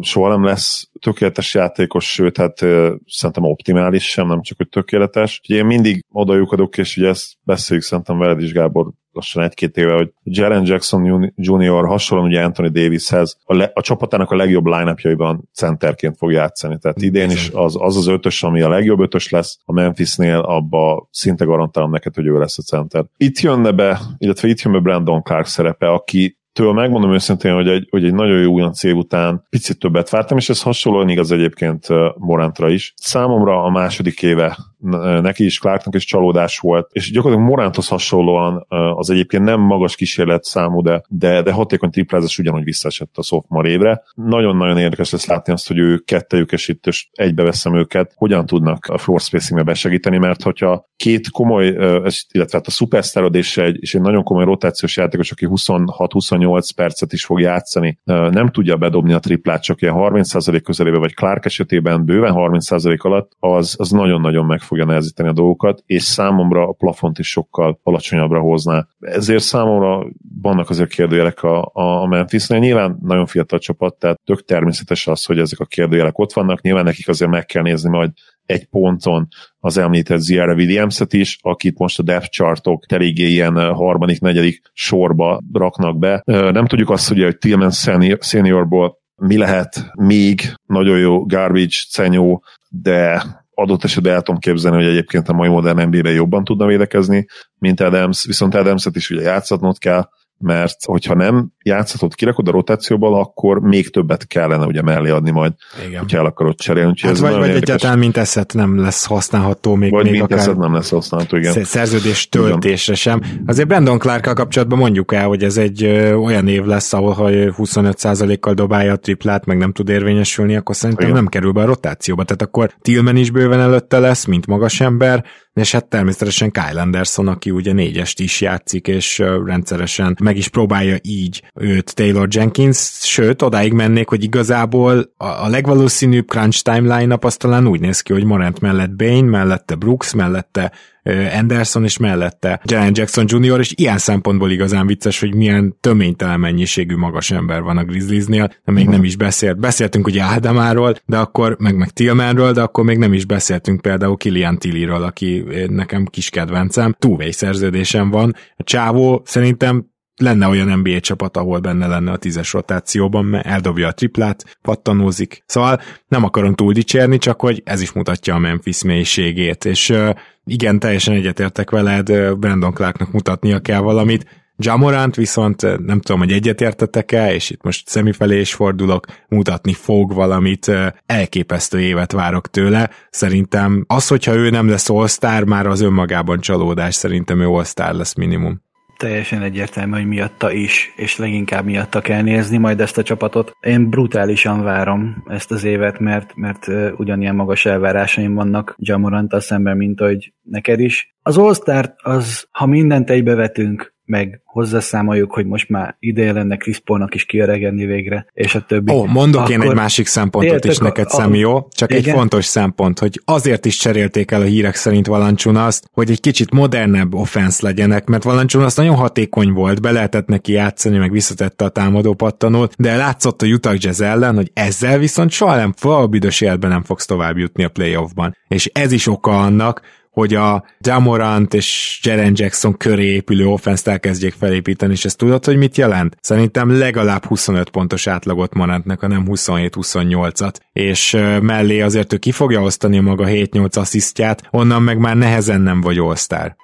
Speaker 1: soha nem lesz tökéletes játékos, sőt, hát szerintem optimális sem, nem csak, hogy tökéletes. Ugye én mindig odajukadok, és ugye ezt beszéljük szerintem veled is, Gábor, lassan egy-két éve, hogy Jaren Jackson Jr. hasonlóan ugye Anthony Davishez a, le, a csapatának a legjobb line centerként fog játszani. Tehát idén is az az, az ötös, ami a legjobb ötös lesz a Memphisnél, abba szinte garantálom neked, hogy ő lesz a center. Itt jönne be, illetve itt jön be Brandon Clark szerepe, aki től megmondom őszintén, hogy egy, hogy egy nagyon jó újon cél után picit többet vártam, és ez hasonlóan igaz egyébként Morantra is. Számomra a második éve neki is, Clarknak is csalódás volt, és gyakorlatilag Moranthoz hasonlóan az egyébként nem magas kísérlet számú, de, de, de hatékony triplázás ugyanúgy visszaesett a sophomore évre. Nagyon-nagyon érdekes lesz látni azt, hogy ő kettejük és itt és egybeveszem őket, hogyan tudnak a floor spacingbe besegíteni, mert hogyha két komoly, illetve hát a superstarod és egy, és egy nagyon komoly rotációs játékos, aki 26-28 percet is fog játszani, nem tudja bedobni a triplát csak ilyen 30% közelébe, vagy Clark esetében bőven 30% alatt, az, az nagyon-nagyon meg fogja nehezíteni a dolgokat, és számomra a plafont is sokkal alacsonyabbra hozná. Ezért számomra vannak azért kérdőjelek a, a Memphisnél. Nyilván nagyon fiatal csapat, tehát tök természetes az, hogy ezek a kérdőjelek ott vannak. Nyilván nekik azért meg kell nézni majd egy ponton az említett Zierra Williams-et is, akit most a depth chartok eléggé ilyen harmadik, negyedik sorba raknak be. Nem tudjuk azt, ugye, hogy Tillman seniorból mi lehet még nagyon jó garbage cenyó, de adott esetben el tudom képzelni, hogy egyébként a mai modern NBA-ben jobban tudna védekezni, mint Adams, viszont Adams-et is ugye játszatnod kell, mert hogyha nem játszhatod, kirakod a rotációból, akkor még többet kellene ugye mellé adni majd, Igen. hogyha el akarod cserélni.
Speaker 2: hát ez vagy, vagy érdekes. egyáltalán mint eszet nem lesz használható még,
Speaker 1: vagy
Speaker 2: még
Speaker 1: mint akár nem lesz használható, igen.
Speaker 2: Szerződés töltésre sem. Azért Brandon clark kapcsolatban mondjuk el, hogy ez egy ö, olyan év lesz, ahol ha 25%-kal dobálja a triplát, meg nem tud érvényesülni, akkor szerintem igen. nem kerül be a rotációba. Tehát akkor Tillman is bőven előtte lesz, mint magas ember, és hát természetesen Kyle Anderson, aki ugye négyest is játszik, és rendszeresen meg is próbálja így őt Taylor Jenkins, sőt, odáig mennék, hogy igazából a, a legvalószínűbb crunch timeline nap az talán úgy néz ki, hogy Morant mellett Bain, mellette Brooks, mellette Anderson, és mellette Jalen Jackson Jr., és ilyen szempontból igazán vicces, hogy milyen töménytelen mennyiségű magas ember van a Grizzliesnél, de még nem is beszélt. Beszéltünk ugye Ádamáról, de akkor, meg, meg Tillmanről, de akkor még nem is beszéltünk például Kilian Tilliről, aki nekem kis kedvencem. Túvé szerződésem van. A csávó szerintem lenne olyan NBA csapat, ahol benne lenne a tízes rotációban, mert eldobja a triplát, pattanózik. Szóval nem akarom túl dicsérni, csak hogy ez is mutatja a Memphis mélységét, és igen, teljesen egyetértek veled, Brandon Clarknak mutatnia kell valamit, Jamorant viszont nem tudom, hogy egyetértetek-e, és itt most szemifelé is fordulok, mutatni fog valamit, elképesztő évet várok tőle. Szerintem az, hogyha ő nem lesz all már az önmagában csalódás, szerintem ő all lesz minimum
Speaker 4: teljesen egyértelmű, hogy miatta is, és leginkább miatta kell nézni majd ezt a csapatot. Én brutálisan várom ezt az évet, mert, mert ugyanilyen magas elvárásaim vannak Jamorant szemben, mint hogy neked is. Az all az, ha mindent egybevetünk, meg hozzászámoljuk, hogy most már ideje lenne Chris Paulnak is kiöregedni végre, és a többi.
Speaker 2: Ó, mondok akkor én egy másik szempontot is neked, a, Szemi, jó? Csak igen? egy fontos szempont, hogy azért is cserélték el a hírek szerint Valancsuna azt, hogy egy kicsit modernebb offensz legyenek, mert Valancsuna azt nagyon hatékony volt, be lehetett neki játszani, meg visszatette a támadó pattanót, de látszott a Utah Jazz ellen, hogy ezzel viszont soha nem, soha büdös életben nem fogsz tovább jutni a playoffban. És ez is oka annak, hogy a Jamorant és Jaren Jackson köré épülő offenszt elkezdjék felépíteni, és ezt tudod, hogy mit jelent? Szerintem legalább 25 pontos átlagot Morantnak, a nem 27-28-at, és mellé azért ő ki fogja osztani maga 7-8 asszisztját, onnan meg már nehezen nem vagy all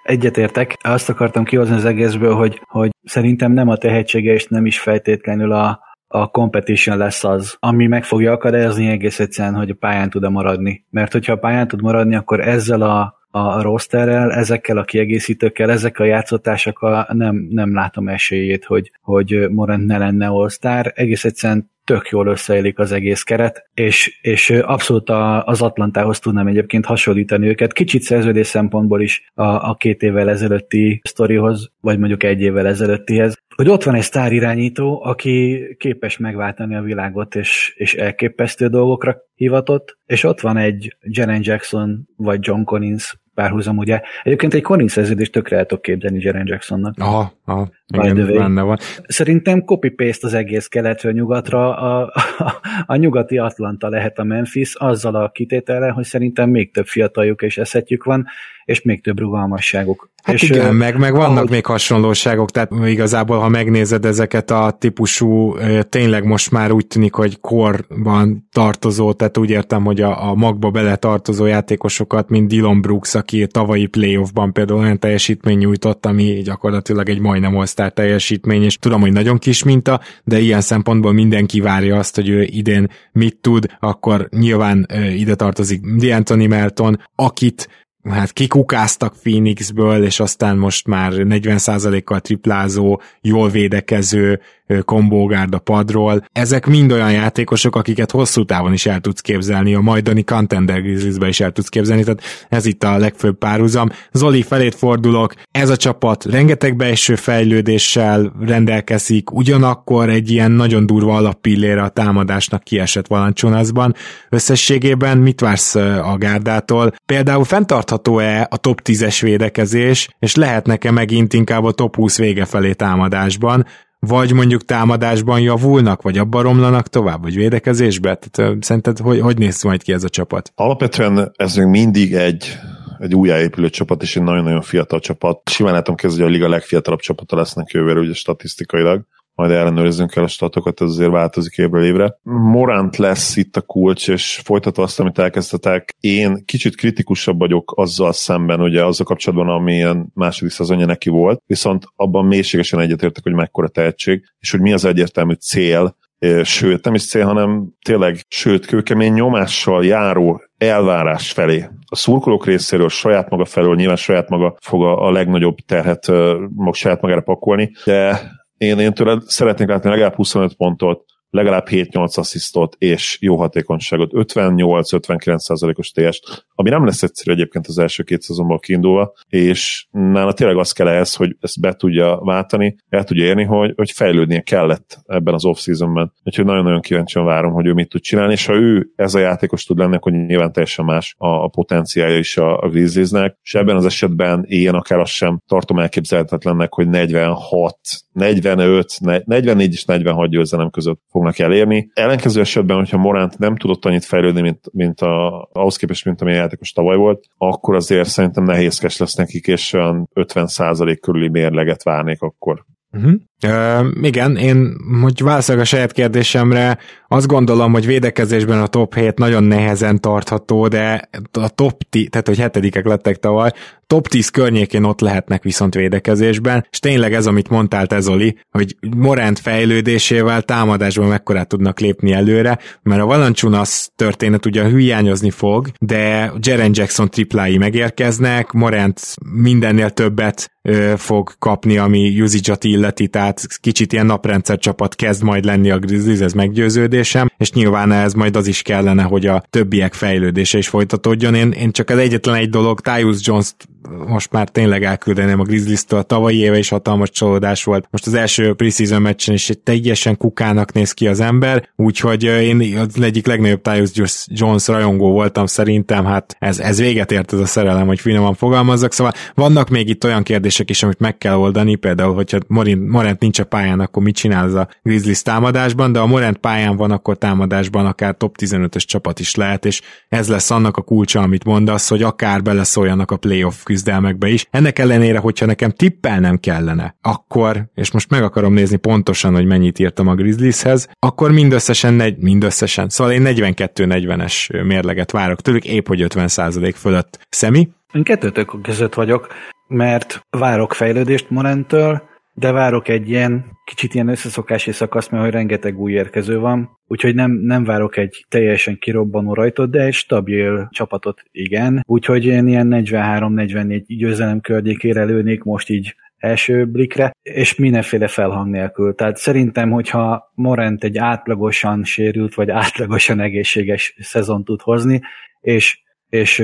Speaker 4: Egyetértek, azt akartam kihozni az egészből, hogy, hogy szerintem nem a tehetsége, és nem is feltétlenül a, a competition lesz az, ami meg fogja akadályozni egész egyszerűen, hogy a pályán tud-e maradni. Mert hogyha a pályán tud maradni, akkor ezzel a a rosterrel, ezekkel a kiegészítőkkel, ezekkel a játszotásokkal nem, nem látom esélyét, hogy, hogy Morant ne lenne all Egész egyszerűen tök jól összeélik az egész keret, és, és abszolút az Atlantához tudnám egyébként hasonlítani őket, kicsit szerződés szempontból is a, a két évvel ezelőtti sztorihoz, vagy mondjuk egy évvel ezelőttihez, hogy ott van egy sztár irányító, aki képes megváltani a világot, és, és elképesztő dolgokra hivatott, és ott van egy Jaren Jackson, vagy John Collins párhuzam, ugye. Egyébként egy Collins szerződést tökre el tudok képzelni Jaren Jacksonnak.
Speaker 2: Aha, aha. Igen, benne van.
Speaker 4: Szerintem copy-paste az egész keletről nyugatra, a, a, a nyugati Atlanta lehet a Memphis, azzal a kitétellel, hogy szerintem még több fiataljuk és eszetjük van, és még több rugalmasságuk.
Speaker 2: Hát
Speaker 4: és
Speaker 2: igen, meg, meg vannak ahogy... még hasonlóságok, tehát igazából, ha megnézed ezeket a típusú, tényleg most már úgy tűnik, hogy korban tartozó, tehát úgy értem, hogy a, a magba bele tartozó játékosokat, mint Dylan Brooks, aki tavalyi playoffban például olyan teljesítmény nyújtott, ami gyakorlatilag egy majdnem all teljesítmény, és tudom, hogy nagyon kis minta, de ilyen szempontból mindenki várja azt, hogy ő idén mit tud, akkor nyilván ide tartozik D'Antoni Melton, akit hát kikukáztak Phoenixből, és aztán most már 40%-kal triplázó, jól védekező, kombógárd a padról. Ezek mind olyan játékosok, akiket hosszú távon is el tudsz képzelni, a majdani Contender Grizzliesbe is el tudsz képzelni, tehát ez itt a legfőbb párhuzam. Zoli, felét fordulok, ez a csapat rengeteg beeső fejlődéssel rendelkezik, ugyanakkor egy ilyen nagyon durva alappillére a támadásnak kiesett Valancsonaszban. Összességében mit vársz a gárdától? Például fenntartható-e a top 10-es védekezés, és lehetnek-e megint inkább a top 20 vége felé támadásban, vagy mondjuk támadásban javulnak, vagy abban romlanak tovább, vagy védekezésbe? Tehát, szerinted hogy, hogy néz majd ki ez a csapat?
Speaker 1: Alapvetően ez még mindig egy egy újjáépülő csapat, és egy nagyon-nagyon fiatal csapat. Simán látom kezdve, hogy a liga legfiatalabb csapata lesznek jövőre, ugye statisztikailag majd ellenőrizzünk el a statokat, ez azért változik évről évre. Morant lesz itt a kulcs, és folytatva azt, amit elkezdtetek, én kicsit kritikusabb vagyok azzal szemben, ugye azzal kapcsolatban, amilyen második szezonja neki volt, viszont abban mélységesen egyetértek, hogy mekkora tehetség, és hogy mi az egyértelmű cél, sőt, nem is cél, hanem tényleg, sőt, kőkemény nyomással járó elvárás felé. A szurkolók részéről, saját maga felől, nyilván saját maga fog a, a legnagyobb terhet mag saját magára pakolni, de én, én tőle szeretnék látni legalább 25 pontot, legalább 7-8 asszisztot és jó hatékonyságot, 58-59%-os TS, ami nem lesz egyszerű egyébként az első két szezonból kiindulva, és nála tényleg az kell ehhez, hogy ezt be tudja váltani, el tudja érni, hogy, hogy fejlődnie kellett ebben az off-seasonben. Úgyhogy nagyon-nagyon kíváncsian várom, hogy ő mit tud csinálni, és ha ő ez a játékos tud lenni, akkor nyilván teljesen más a, a potenciálja is a, a Grizzliesnek, és ebben az esetben én akár azt sem tartom elképzelhetetlennek, hogy 46, 45, 44 és 46 győzelem között fog fognak elérni. Ellenkező esetben, hogyha Morant nem tudott annyit fejlődni, mint, mint a, ahhoz képest, mint amilyen játékos tavaly volt, akkor azért szerintem nehézkes lesz nekik, és olyan 50% körüli mérleget várnék akkor.
Speaker 2: Uh-huh. Uh, igen, én, hogy válaszolok a saját kérdésemre, azt gondolom, hogy védekezésben a top 7 nagyon nehezen tartható, de a top 10, tehát hogy hetedikek lettek tavaly, top 10 környékén ott lehetnek viszont védekezésben, és tényleg ez, amit mondtál te Zoli, hogy Morant fejlődésével támadásban mekkorát tudnak lépni előre, mert a Valanciunas történet ugye hiányozni fog, de Jaren Jackson triplái megérkeznek, Morant mindennél többet ö, fog kapni, ami usage illeti, tehát kicsit ilyen naprendszer csapat kezd majd lenni a Grizzlies, ez meggyőződésem, és nyilván ez majd az is kellene, hogy a többiek fejlődése is folytatódjon. Én, én csak az egyetlen egy dolog, Tyus Jones-t most már tényleg elküldeném a Grizzlies-től. A tavalyi éve is hatalmas csalódás volt. Most az első preseason meccsen is egy teljesen kukának néz ki az ember, úgyhogy én az egyik legnagyobb Tyus Jones rajongó voltam szerintem, hát ez, ez véget ért ez a szerelem, hogy finoman fogalmazzak, szóval vannak még itt olyan kérdések is, amit meg kell oldani, például, hogyha Morant nincs a pályán, akkor mit csinál ez a Grizzlies támadásban, de a Morant pályán van, akkor támadásban akár top 15-ös csapat is lehet, és ez lesz annak a kulcsa, amit mondasz, hogy akár beleszóljanak a playoff küzdelmekbe is. Ennek ellenére, hogyha nekem tippelnem kellene, akkor, és most meg akarom nézni pontosan, hogy mennyit írtam a Grizzlieshez, akkor mindösszesen, negy, mindösszesen, szóval én 42-40-es mérleget várok tőlük, épp hogy 50% fölött. Szemi?
Speaker 4: Én kettőtök között vagyok, mert várok fejlődést Morentől, de várok egy ilyen kicsit ilyen összeszokási szakasz, mert hogy rengeteg új érkező van, úgyhogy nem, nem várok egy teljesen kirobbanó rajtot, de egy stabil csapatot igen, úgyhogy én ilyen 43-44 győzelem környékére lőnék most így első blikre, és mindenféle felhang nélkül. Tehát szerintem, hogyha Morent egy átlagosan sérült, vagy átlagosan egészséges szezon tud hozni, és, és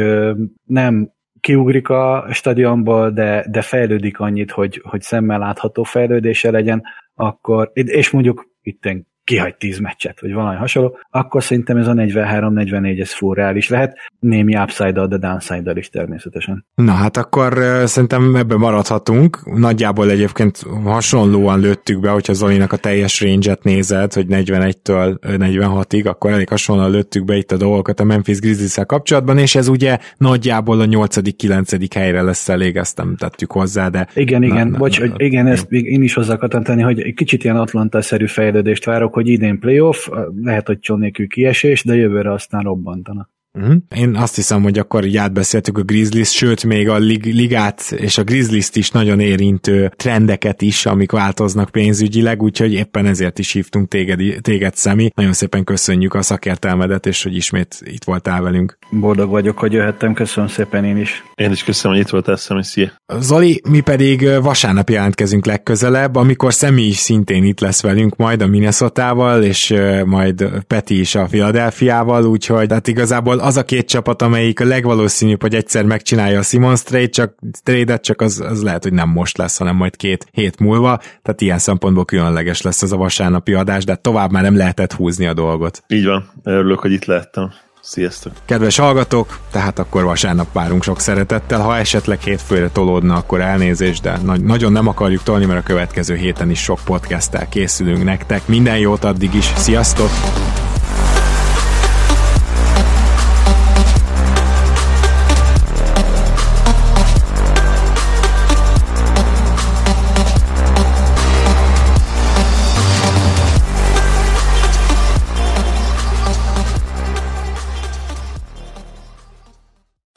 Speaker 4: nem kiugrik a stadionból, de, de fejlődik annyit, hogy, hogy szemmel látható fejlődése legyen, akkor, és mondjuk itt kihagy 10 meccset, vagy valami hasonló, akkor szerintem ez a 43-44 ez full reális lehet, némi upside de downside is természetesen.
Speaker 2: Na hát akkor szerintem ebben maradhatunk. Nagyjából egyébként hasonlóan lőttük be, hogyha Zolinak a teljes range-et nézed, hogy 41-től 46-ig, akkor elég hasonlóan lőttük be itt a dolgokat a Memphis grizzlies kapcsolatban, és ez ugye nagyjából a 8.-9. helyre lesz elég, ezt nem tettük hozzá, de...
Speaker 4: Igen, igen, na, bocs, na, hogy igen, ezt még én is hozzá akartam tenni, hogy egy kicsit ilyen Atlanta-szerű fejlődést várok, hogy idén playoff, lehet, hogy csol kiesés, de jövőre aztán robbantanak.
Speaker 2: Uh-huh. Én azt hiszem, hogy akkor így átbeszéltük a Grizzlies, sőt még a lig- ligát és a Grizzlies-t is nagyon érintő trendeket is, amik változnak pénzügyileg, úgyhogy éppen ezért is hívtunk téged, téged Szemi. Nagyon szépen köszönjük a szakértelmedet, és hogy ismét itt voltál velünk.
Speaker 4: Boldog vagyok, hogy jöhettem, köszönöm szépen én is.
Speaker 1: Én is köszönöm, hogy itt voltál, Szemi, szia.
Speaker 2: Zoli, mi pedig vasárnap jelentkezünk legközelebb, amikor Szemi is szintén itt lesz velünk majd a Minnesota-val, és majd Peti is a Philadelphia-val, úgyhogy hát igazából az a két csapat, amelyik a legvalószínűbb, hogy egyszer megcsinálja a Simons trade, csak, trade csak az, az lehet, hogy nem most lesz, hanem majd két hét múlva, tehát ilyen szempontból különleges lesz ez a vasárnapi adás, de tovább már nem lehetett húzni a dolgot.
Speaker 1: Így van, örülök, hogy itt lehettem. Sziasztok!
Speaker 2: Kedves hallgatók, tehát akkor vasárnap várunk sok szeretettel. Ha esetleg hétfőre tolódna, akkor elnézést, de na- nagyon nem akarjuk tolni, mert a következő héten is sok podcasttel készülünk nektek. Minden jót addig is, sziasztok!